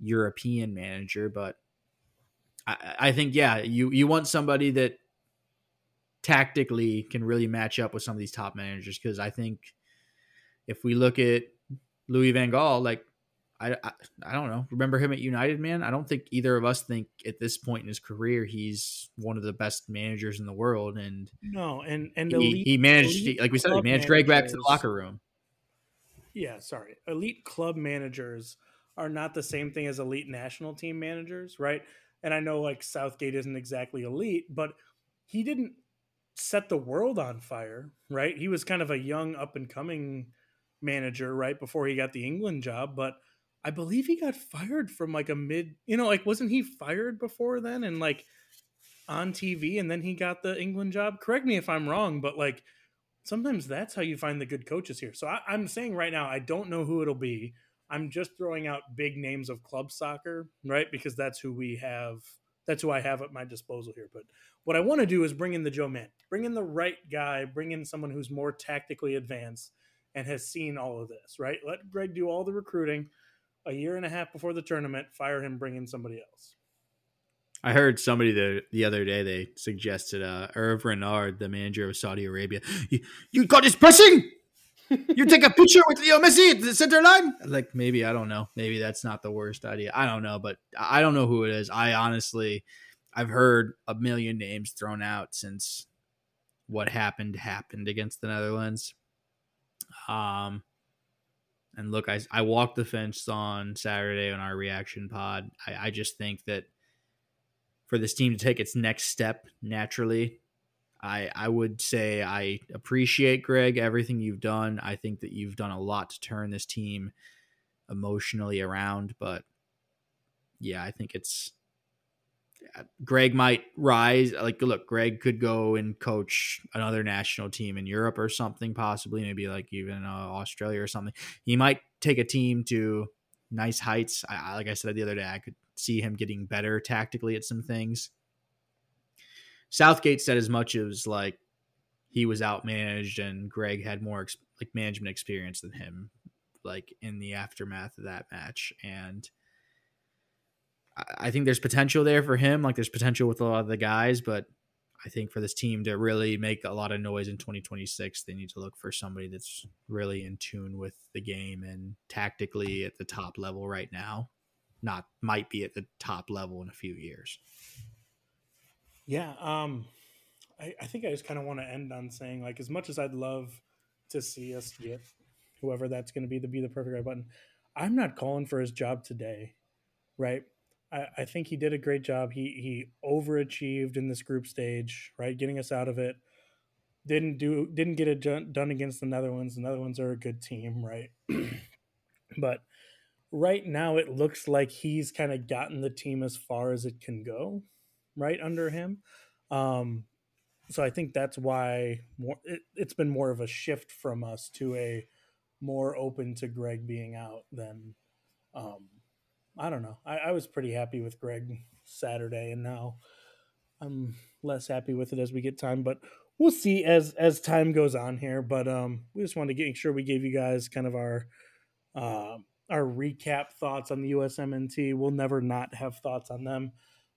European manager. But I, I think, yeah, you, you want somebody that tactically can really match up with some of these top managers. Cause I think if we look at Louis Van Gaal, like, I, I, I don't know. Remember him at United, man? I don't think either of us think at this point in his career he's one of the best managers in the world. And no, and and he, elite, he managed, like we said, he managed Gregg back to the locker room yeah, sorry. Elite club managers are not the same thing as elite national team managers, right? And I know like Southgate isn't exactly elite, but he didn't set the world on fire, right? He was kind of a young up and coming manager right before he got the England job, but I believe he got fired from like a mid, you know, like wasn't he fired before then and like on TV and then he got the England job? Correct me if I'm wrong, but like sometimes that's how you find the good coaches here. So I, am saying right now, I don't know who it'll be. I'm just throwing out big names of club soccer, right? Because that's who we have. That's who I have at my disposal here. But what I want to do is bring in the Joe Man, bring in the right guy, bring in someone who's more tactically advanced and has seen all of this, right? Let Gregg do all the recruiting. A year and a half before the tournament, fire him, bring in somebody else. I heard somebody the the other day they suggested uh Hervé Renard, the manager of Saudi Arabia. You, you got his pressing. you take a picture with Leo Messi at the center line. Like maybe I don't know. Maybe that's not the worst idea. I don't know, but I don't know who it is. I honestly, I've heard a million names thrown out since what happened happened against the Netherlands. Um, and look, I I walked the fence on Saturday on our reaction pod. I, I just think that for this team to take its next step naturally. I I would say I appreciate Gregg everything you've done. I think that you've done a lot to turn this team emotionally around, but yeah, I think it's Gregg might rise. Like, look, Gregg could go and coach another national team in Europe or something, possibly, maybe like even uh, Australia or something. He might take a team to nice heights. I, like I said the other day, I could see him getting better tactically at some things. Southgate said as much as like he was outmanaged and Gregg had more like management experience than him, like in the aftermath of that match. And I, think there's potential there for him. Like there's potential with a lot of the guys, but I think for this team to really make a lot of noise in 2026, they need to look for somebody that's really in tune with the game and tactically at the top level right now not might be at the top level in a few years. Yeah, um, I, I think I just kind of want to end on saying like as much as I'd love to see us get whoever that's going to be to be the perfect right button, I'm not calling for his job today, right? I, think he did a great job. He he overachieved in this group stage, right, getting us out of it. Didn't do didn't get it done against the Netherlands. The Netherlands are a good team, right? but right now it looks like he's kind of gotten the team as far as it can go, right under him. Um, so I think that's why more, it, it's been more of a shift from us to a more open to Gregg being out than um, I don't know. I, I was pretty happy with Gregg Saturday, and now I'm less happy with it as we get time. But we'll see as as time goes on here. But um, we just wanted to make sure we gave you guys kind of our uh, our recap thoughts on the USMNT. We'll never not have thoughts on them.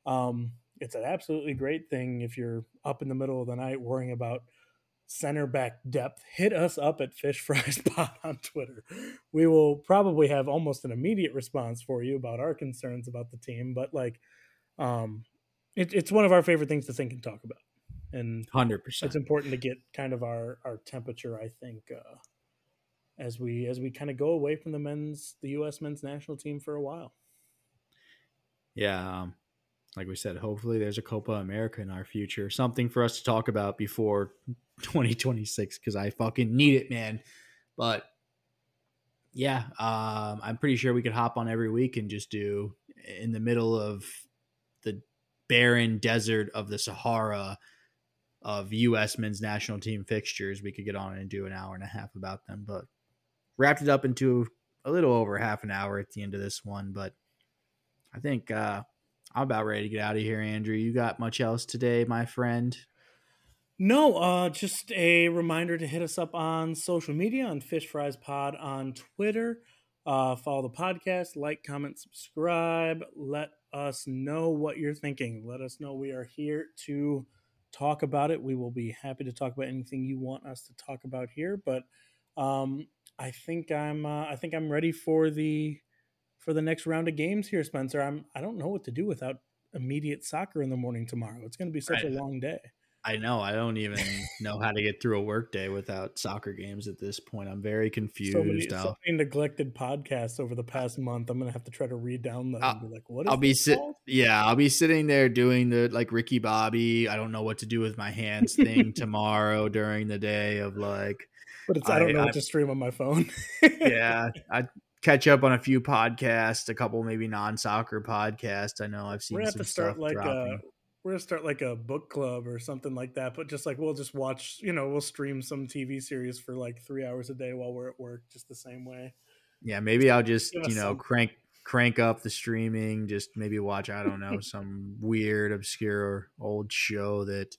Um, it's an absolutely great thing if you're up in the middle of the night worrying about center back depth, hit us up at Fish Fries Pod on Twitter. We will probably have almost an immediate response for you about our concerns about the team, but like, um, it, it's one of our favorite things to think and talk about, and hundred percent. It's important to get kind of our our temperature. I think uh, as we as we kind of go away from the men's the U.S. men's national team for a while. Yeah, um, like we said, hopefully there's a Copa America in our future, something for us to talk about before 2026 because I fucking need it, man. But yeah, um, I'm pretty sure we could hop on every week and just do in the middle of the barren desert of the Sahara of U.S. men's national team fixtures. We could get on and do an hour and a half about them, but wrapped it up into a little over half an hour at the end of this one. But I think uh, I'm about ready to get out of here, Andrew. You got much else today, my friend? No, uh, just a reminder to hit us up on social media on Fish Fries Pod on Twitter. Uh, follow the podcast, like, comment, subscribe. Let us know what you're thinking. Let us know we are here to talk about it. We will be happy to talk about anything you want us to talk about here. But um, I think I'm uh, I think I'm ready for the for the next round of games here, Spencer. I'm I don't know what to do without immediate soccer in the morning tomorrow. It's going to be such right. a long day. I know. I don't even know how to get through a workday without soccer games at this point. I'm very confused. So many, so many neglected podcasts over the past month. I'm gonna have to try to read down and be like, "What?" I'll be sit. Yeah, I'll be sitting there doing the like Ricky Bobby. I don't know what to do with my hands thing tomorrow during the day of like. But it's I, I don't know I, what to stream on my phone. yeah, I catch up on a few podcasts, a couple maybe non soccer podcasts. I know I've seen. We're gonna have to start like uh, dropping. a we're gonna start like a book club or something like that. But just like we'll just watch, you know, we'll stream some TV series for like three hours a day while we're at work, just the same way. Yeah, maybe I'll just you know crank crank up the streaming. Just maybe watch I don't know some weird obscure old show that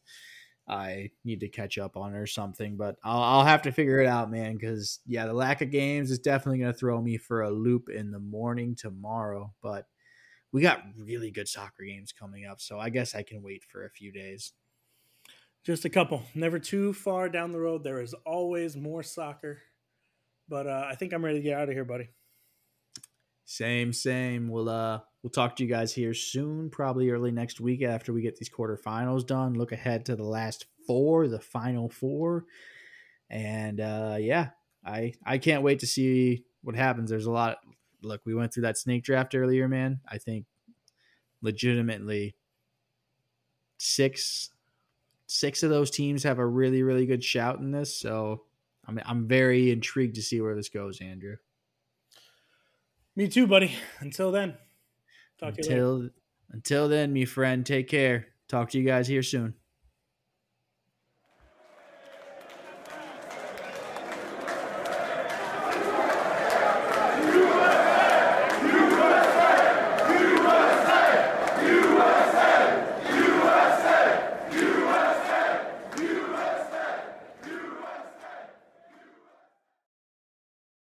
I need to catch up on or something. But I'll, I'll have to figure it out, man. Because yeah, the lack of games is definitely gonna throw me for a loop in the morning tomorrow. But we got really good soccer games coming up, so I guess I can wait for a few days. Just a couple, never too far down the road. There is always more soccer, but uh, I think I'm ready to get out of here, buddy. Same, same. We'll uh we'll talk to you guys here soon, probably early next week after we get these quarterfinals done. Look ahead to the last four, the final four, and uh yeah, I I can't wait to see what happens. There's a lot look, we went through that snake draft earlier, man. I think legitimately six six of those teams have a really really good shout in this. So I'm I'm very intrigued to see where this goes, Andrew. Me too, buddy. Until then, talk until until then, me friend. Take care. Talk to you guys here soon.